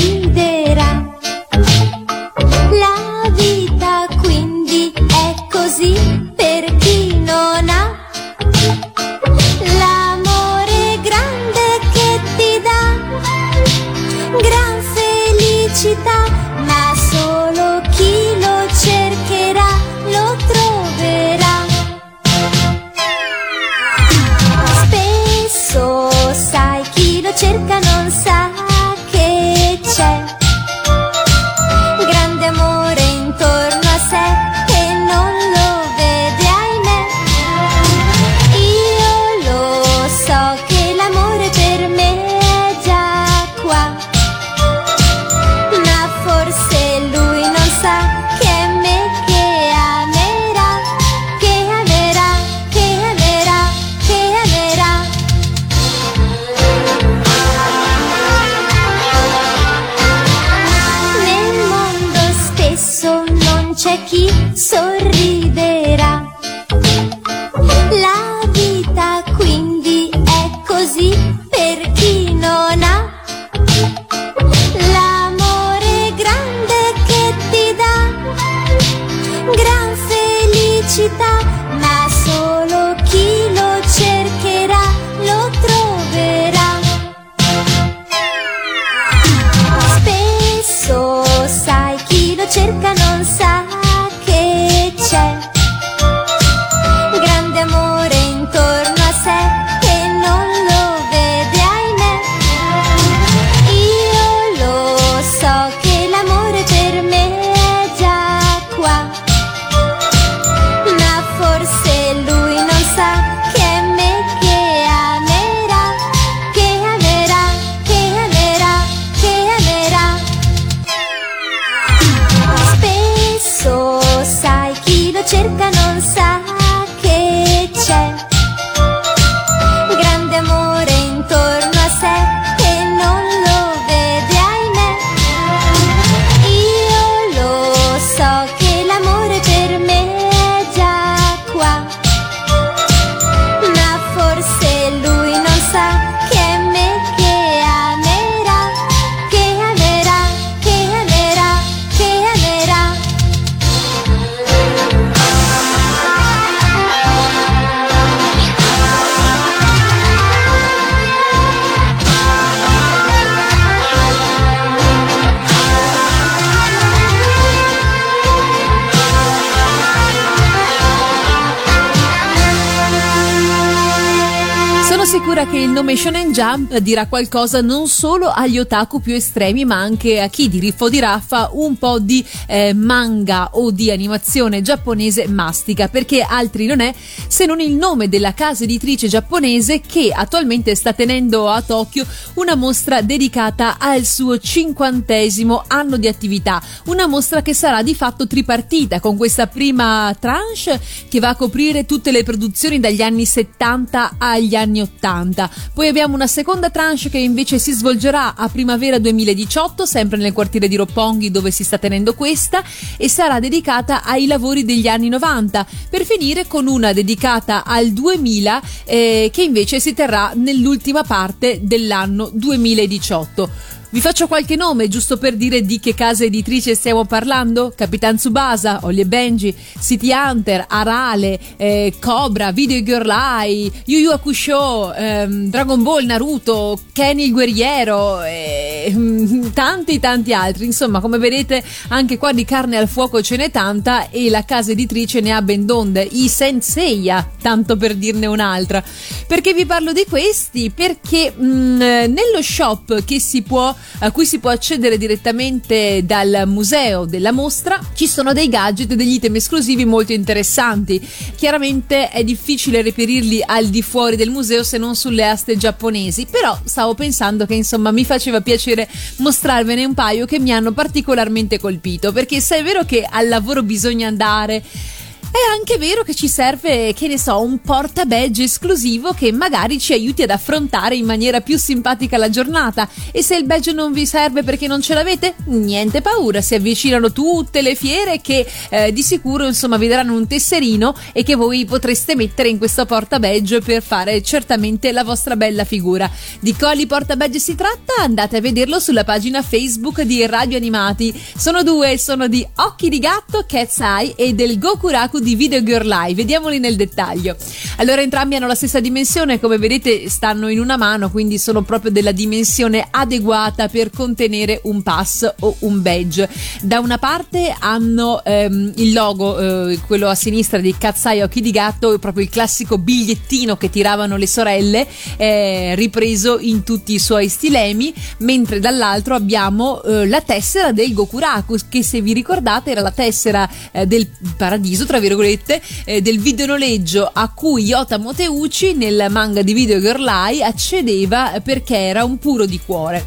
Jump dirà qualcosa non solo agli otaku più estremi, ma anche a chi di riffo di raffa un po' di eh, manga o di animazione giapponese mastica, perché altri non è se non il nome della casa editrice giapponese che attualmente sta tenendo a Tokyo una mostra dedicata al suo cinquantesimo anno di attività, una mostra che sarà di fatto tripartita con questa prima tranche che va a coprire tutte le produzioni dagli anni 70 agli anni 80. Poi abbiamo una seconda tranche che invece si svolgerà a primavera 2018, sempre nel quartiere di Roppongi dove si sta tenendo questa, e sarà dedicata ai lavori degli anni 90, per finire con una dedicata al 2000 eh, che invece si terrà nell'ultima parte dell'anno 2018. Vi faccio qualche nome giusto per dire di che casa editrice stiamo parlando: Capitan Tsubasa, Ollie Benji, City Hunter, Arale, eh, Cobra, Video Girl Eye, Yu Yu Hakusho, ehm, Dragon Ball, Naruto, Kenny il guerriero e mm, tanti tanti altri. Insomma, come vedete, anche qua di carne al fuoco ce n'è tanta e la casa editrice ne ha ben donde. I Senseiya, tanto per dirne un'altra. Perché vi parlo di questi? Perché mh, mm, nello shop che si può a cui si può accedere direttamente dal museo della mostra, ci sono dei gadget e degli item esclusivi molto interessanti. Chiaramente è difficile reperirli al di fuori del museo se non sulle aste giapponesi, però stavo pensando che insomma mi faceva piacere mostrarvene un paio che mi hanno particolarmente colpito, perché se è vero che al lavoro bisogna andare è anche vero che ci serve, che ne so, un porta badge esclusivo che magari ci aiuti ad affrontare in maniera più simpatica la giornata. E se il badge non vi serve perché non ce l'avete, niente paura, si avvicinano tutte le fiere che eh, di sicuro insomma vi daranno un tesserino e che voi potreste mettere in questo porta badge per fare certamente la vostra bella figura. Di quali porta badge si tratta? Andate a vederlo sulla pagina Facebook di Radio Animati. Sono due, sono di Occhi di Gatto, Cat's Eye e del Gokuraku di Video Girl Live. Vediamoli nel dettaglio. Allora, entrambi hanno la stessa dimensione, come vedete, stanno in una mano, quindi sono proprio della dimensione adeguata per contenere un pass o un badge. Da una parte hanno ehm, il logo, eh, quello a sinistra di Cazzai Occhi di Gatto, proprio il classico bigliettino che tiravano le sorelle, eh, ripreso in tutti i suoi stilemi, mentre dall'altro abbiamo eh, la tessera del Gokuraku, che se vi ricordate era la tessera eh, del paradiso, tra virgolette virgolette, eh, del videonoleggio a cui Yota Moteuchi nel manga di Video Girl Eye accedeva perché era un puro di cuore.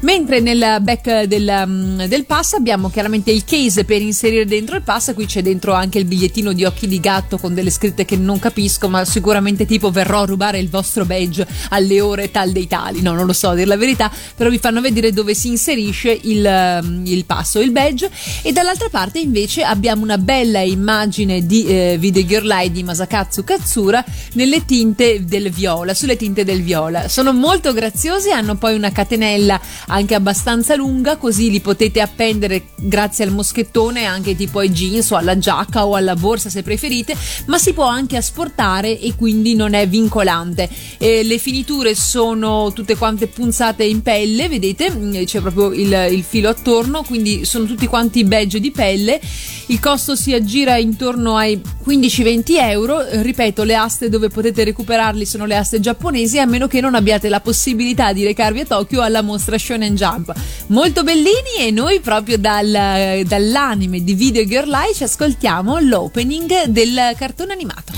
Mentre nel back del, um, del pass abbiamo chiaramente il case per inserire dentro il pass, qui c'è dentro anche il bigliettino di occhi di gatto con delle scritte che non capisco, ma sicuramente tipo verrò a rubare il vostro badge alle ore tal dei tali, no non lo so a dire la verità, però vi fanno vedere dove si inserisce il, um, il pass o il badge e dall'altra parte invece abbiamo una bella immagine di eh, Video Girl Eye di Masakatsu Katsura nelle tinte del viola, sulle tinte del viola. Sono molto graziosi, hanno poi una catenella anche abbastanza lunga, così li potete appendere grazie al moschettone anche tipo ai jeans o alla giacca o alla borsa se preferite, ma si può anche asportare e quindi non è vincolante. Eh, le finiture sono tutte quante punzate in pelle, vedete, mm, c'è proprio il, il filo attorno, quindi sono tutti quanti badge di pelle. Il costo si aggira intorno ai 15-20 euro. Ripeto, le aste dove potete recuperarli sono le aste giapponesi, a meno che non abbiate la possibilità di recarvi a Tokyo alla mostra Shonen Jump. Molto bellini e noi proprio dal, dall'anime di Video Girl Eye ci ascoltiamo l'opening del cartone animato.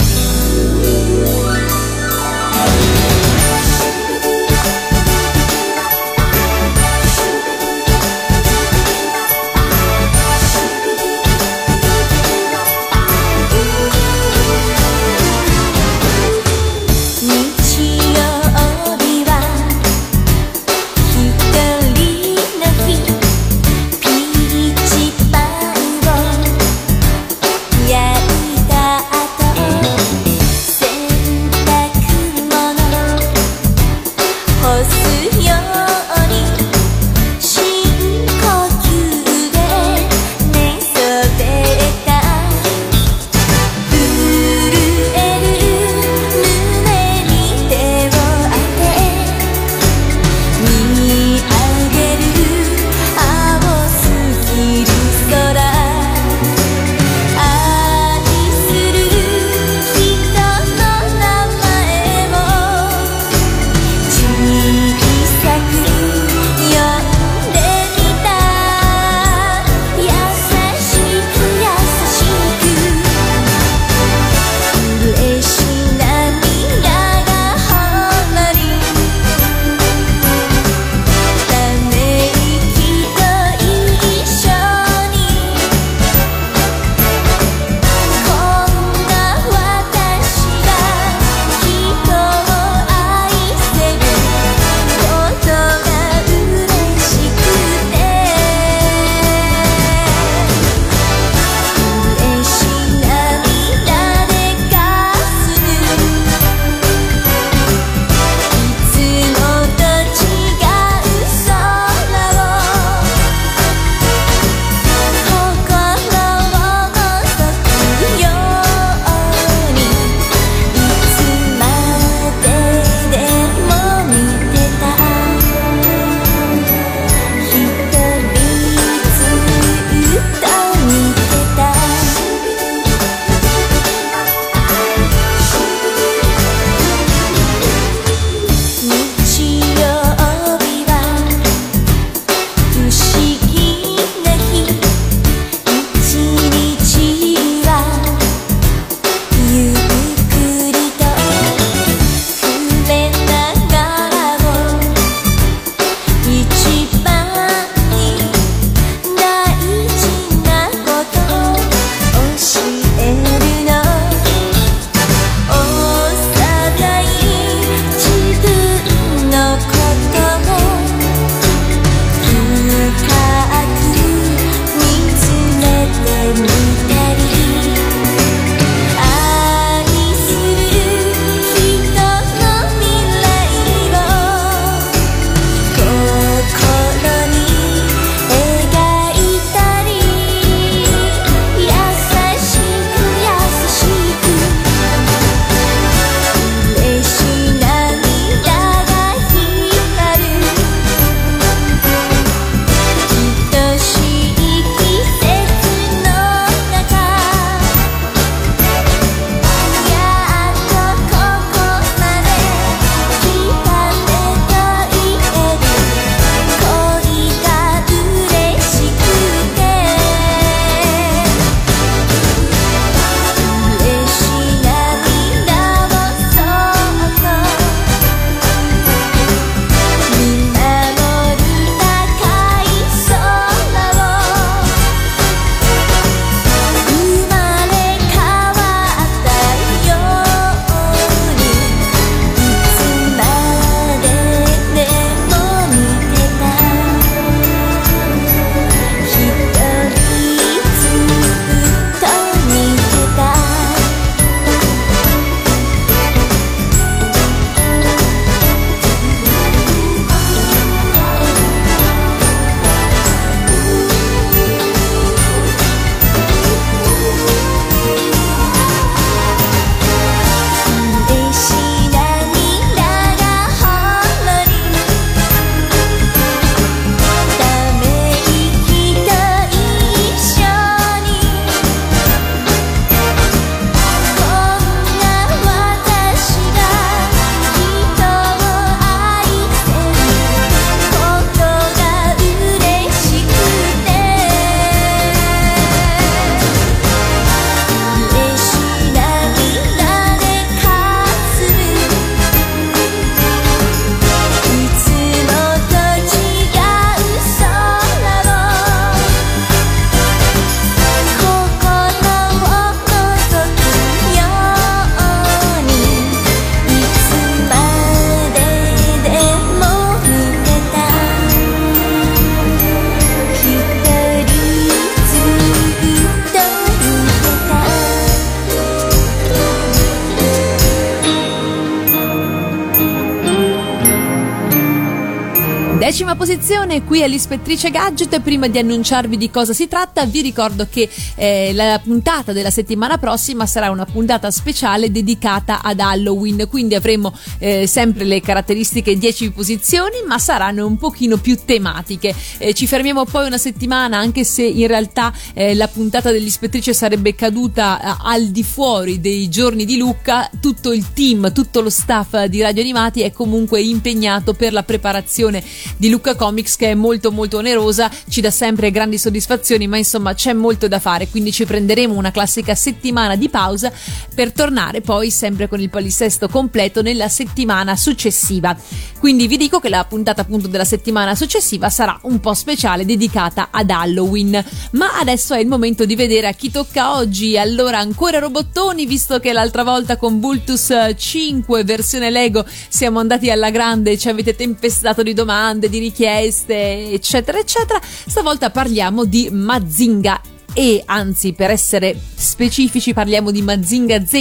Brasil posizione qui all'Ispettrice Gadget. Prima di annunciarvi di cosa si tratta, vi ricordo che eh, la puntata della settimana prossima sarà una puntata speciale dedicata ad Halloween. Quindi avremo eh, sempre le caratteristiche 10 posizioni, ma saranno un pochino più tematiche. Eh, ci fermiamo poi una settimana, anche se in realtà eh, la puntata dell'Ispettrice sarebbe caduta eh, al di fuori dei giorni di Lucca. Tutto il team, tutto lo staff di Radio Animati è comunque impegnato per la preparazione di Lucca Comics che è molto molto onerosa, ci dà sempre grandi soddisfazioni, ma insomma c'è molto da fare, quindi ci prenderemo una classica settimana di pausa per tornare poi sempre con il palinsesto completo nella settimana successiva. Quindi vi dico che la puntata appunto della settimana successiva sarà un po' speciale dedicata ad Halloween. Ma adesso è il momento di vedere a chi tocca oggi. Allora ancora robottoni, visto che l'altra volta con Bultus 5 versione Lego siamo andati alla grande ci avete tempestato di domande, di richieste, eccetera, eccetera. Stavolta parliamo di Mazinga e anzi per essere specifici parliamo di Mazinga Z,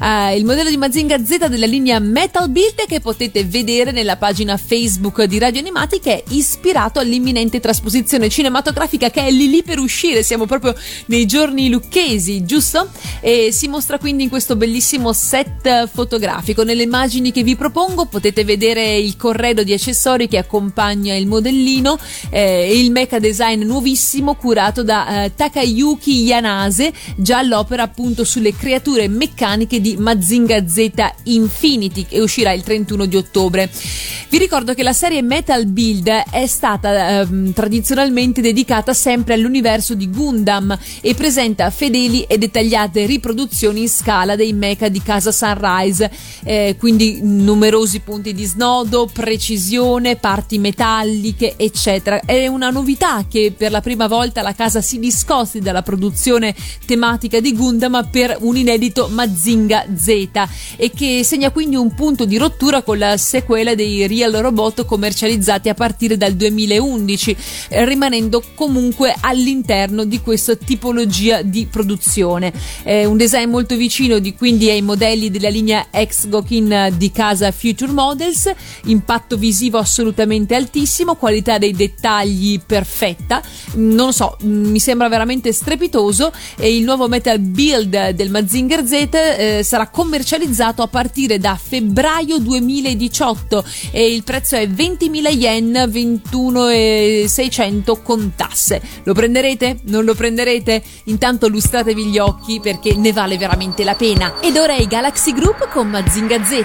uh, il modello di Mazinga Z della linea Metal Build che potete vedere nella pagina Facebook di Radio Animati che è ispirato all'imminente trasposizione cinematografica che è lì lì per uscire, siamo proprio nei giorni lucchesi, giusto? E si mostra quindi in questo bellissimo set fotografico. Nelle immagini che vi propongo potete vedere il corredo di accessori che accompagna il modellino eh, e il mecha design nuovissimo curato da eh, Taka Takayuki Yanase, già all'opera appunto sulle creature meccaniche di Mazinga Z Infinity che uscirà il 31 di ottobre. Vi ricordo che la serie Metal Build è stata ehm, tradizionalmente dedicata sempre all'universo di Gundam e presenta fedeli e dettagliate riproduzioni in scala dei mecha di casa Sunrise, eh, quindi numerosi punti di snodo, precisione, parti metalliche, eccetera. È una novità che per la prima volta la casa si discosta discosti dalla produzione tematica di Gundam per un inedito Mazinga Z e che segna quindi un punto di rottura con la sequela dei Real Robot commercializzati a partire dal 2011, rimanendo comunque all'interno di questa tipologia di produzione. È un design molto vicino di quindi ai modelli della linea ex Gokin di casa Future Models, impatto visivo assolutamente altissimo, qualità dei dettagli perfetta. Non so, mi sembra veramente veramente strepitoso e il nuovo Metal Build del Mazinger Z eh, sarà commercializzato a partire da febbraio 2018 e il prezzo è 20.000 yen, 21.600 con tasse. Lo prenderete? Non lo prenderete? Intanto lustratevi gli occhi perché ne vale veramente la pena. Ed ora i Galaxy Group con Mazinga Z.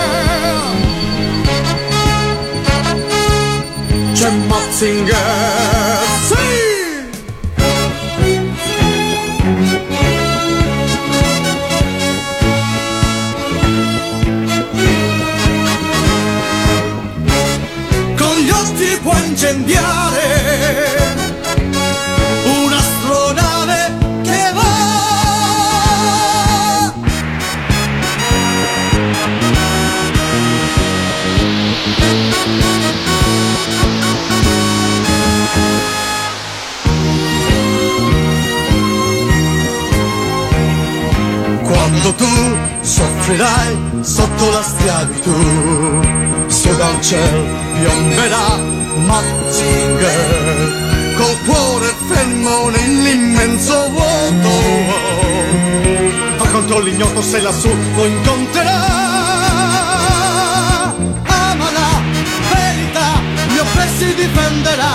c'è Matzinger. Sì! Con gli occhi puoi incendiare tu soffrirai sotto la schiavitù, su dal cielo piomberà Mazinger, col cuore fermo nell'immenso vuoto. Va contro l'ignoto se lassù lo incontrerà. Ama verità, gli oppressi difenderà,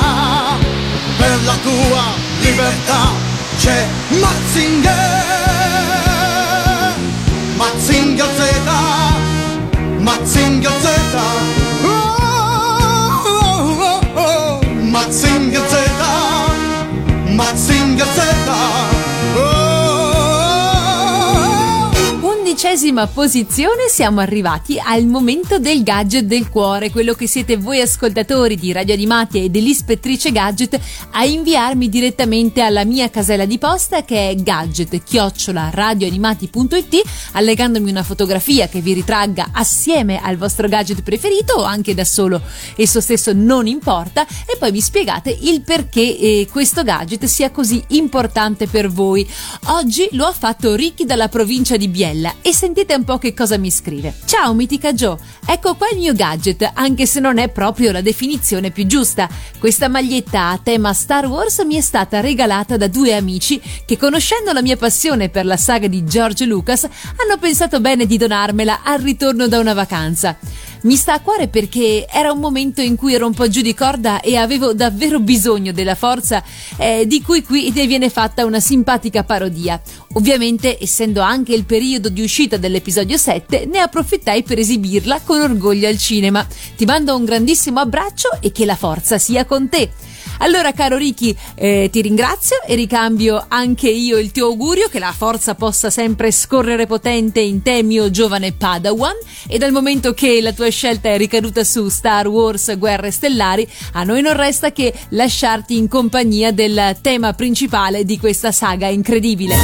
per la tua libertà c'è Mazinger. Matzinger Z, Matzinger Z, oh, oh, oh, Matzinger Z, Matzinger Z, prima posizione siamo arrivati al momento del gadget del cuore, quello che siete voi ascoltatori di Radio Animati e dell'Ispettrice Gadget a inviarmi direttamente alla mia casella di posta che è gadget-radioanimati.it allegandomi una fotografia che vi ritragga assieme al vostro gadget preferito o anche da solo, esso stesso non importa e poi mi spiegate il perché eh, questo gadget sia così importante per voi. Oggi lo ha fatto Ricky dalla provincia di Biella e sentite un po' che cosa mi scrive. Ciao mitica Joe, ecco qua il mio gadget, anche se non è proprio la definizione più giusta. Questa maglietta a tema Star Wars mi è stata regalata da due amici che conoscendo la mia passione per la saga di George Lucas hanno pensato bene di donarmela al ritorno da una vacanza. Mi sta a cuore perché era un momento in cui ero un po' giù di corda e avevo davvero bisogno della forza eh, di cui qui ne viene fatta una simpatica parodia. Ovviamente, essendo anche il periodo di uscita dell'episodio 7, ne approfittai per esibirla con orgoglio al cinema. Ti mando un grandissimo abbraccio e che la forza sia con te. Allora, caro Ricky, eh, ti ringrazio e ricambio anche io il tuo augurio che la forza possa sempre scorrere potente in te, mio giovane Padawan. E dal momento che la tua scelta è ricaduta su Star Wars Guerre Stellari, a noi non resta che lasciarti in compagnia del tema principale di questa saga incredibile.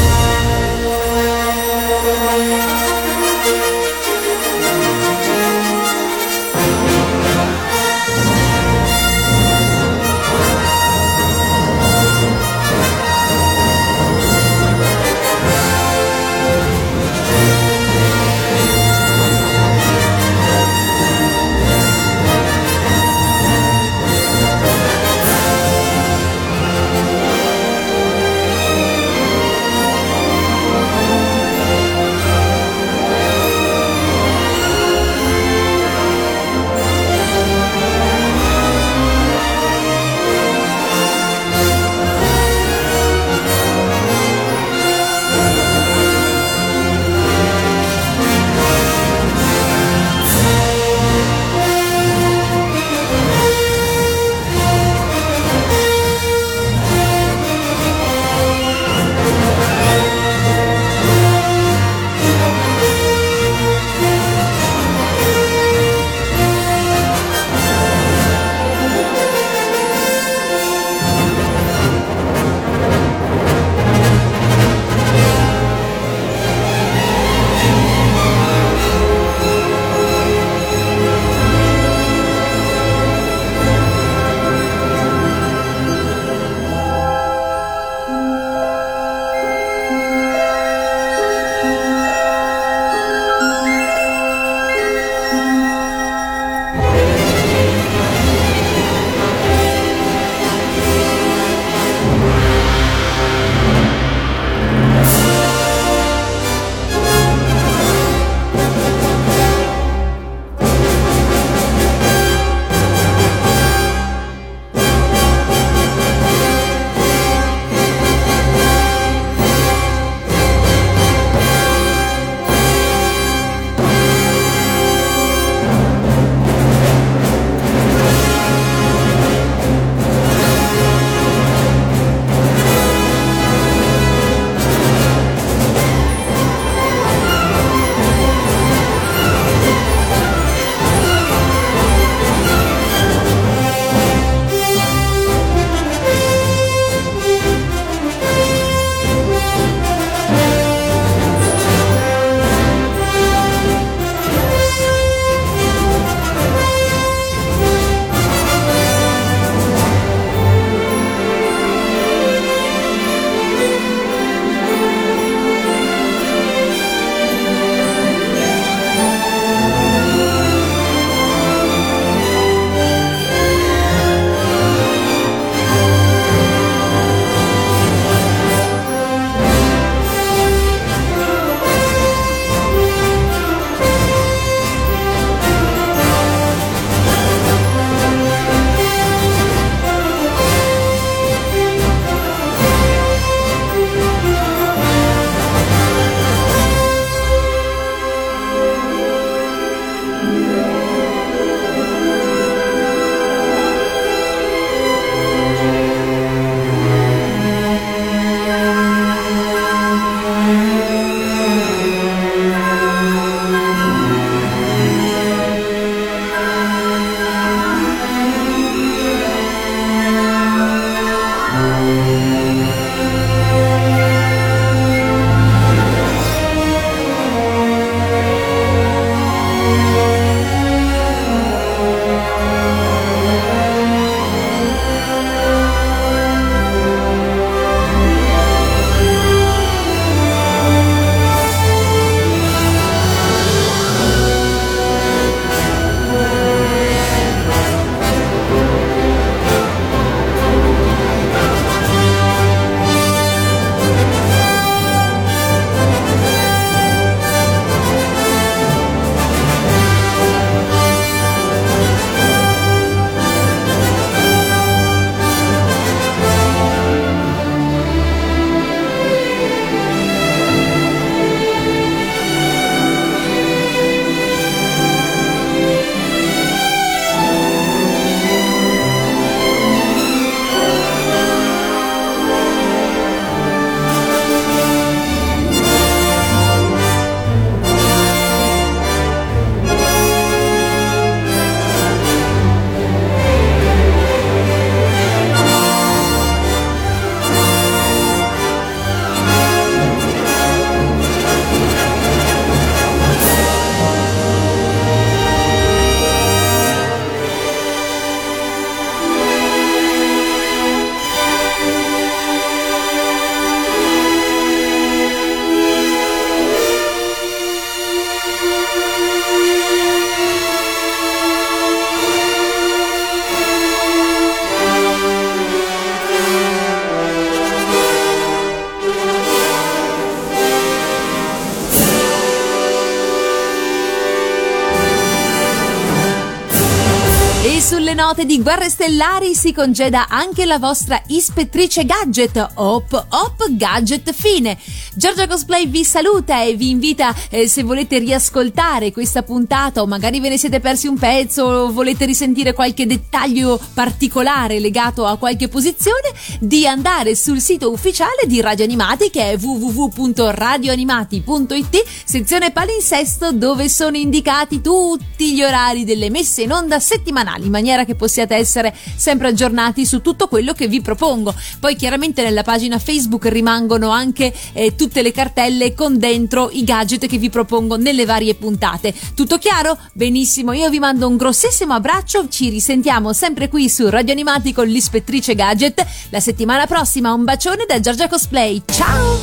Note di Guerre Stellari si congeda anche la vostra ispettrice gadget, Hop Hop Gadget Fine. Giorgia Cosplay vi saluta e vi invita, eh, se volete riascoltare questa puntata o magari ve ne siete persi un pezzo o volete risentire qualche dettaglio particolare legato a qualche posizione, di andare sul sito ufficiale di Radio Animati che è www.radioanimati.it, sezione palinsesto dove sono indicati tutti gli orari delle messe in onda settimanali in maniera che possiate essere sempre aggiornati su tutto quello che vi propongo. Poi chiaramente nella pagina Facebook rimangono anche eh, tutte le cartelle con dentro i gadget che vi propongo nelle varie puntate. Tutto chiaro? Benissimo, io vi mando un grossissimo abbraccio, ci risentiamo sempre qui su Radio Animati con l'ispettrice gadget. La settimana prossima un bacione da Giorgia Cosplay. Ciao!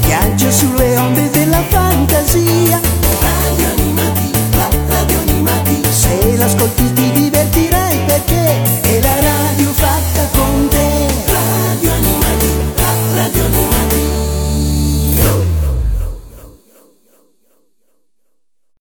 Viaggio sulle onde della fantasia. Radio animati, radio animati. Se l'ascolti ti perché è la radio fatta con te.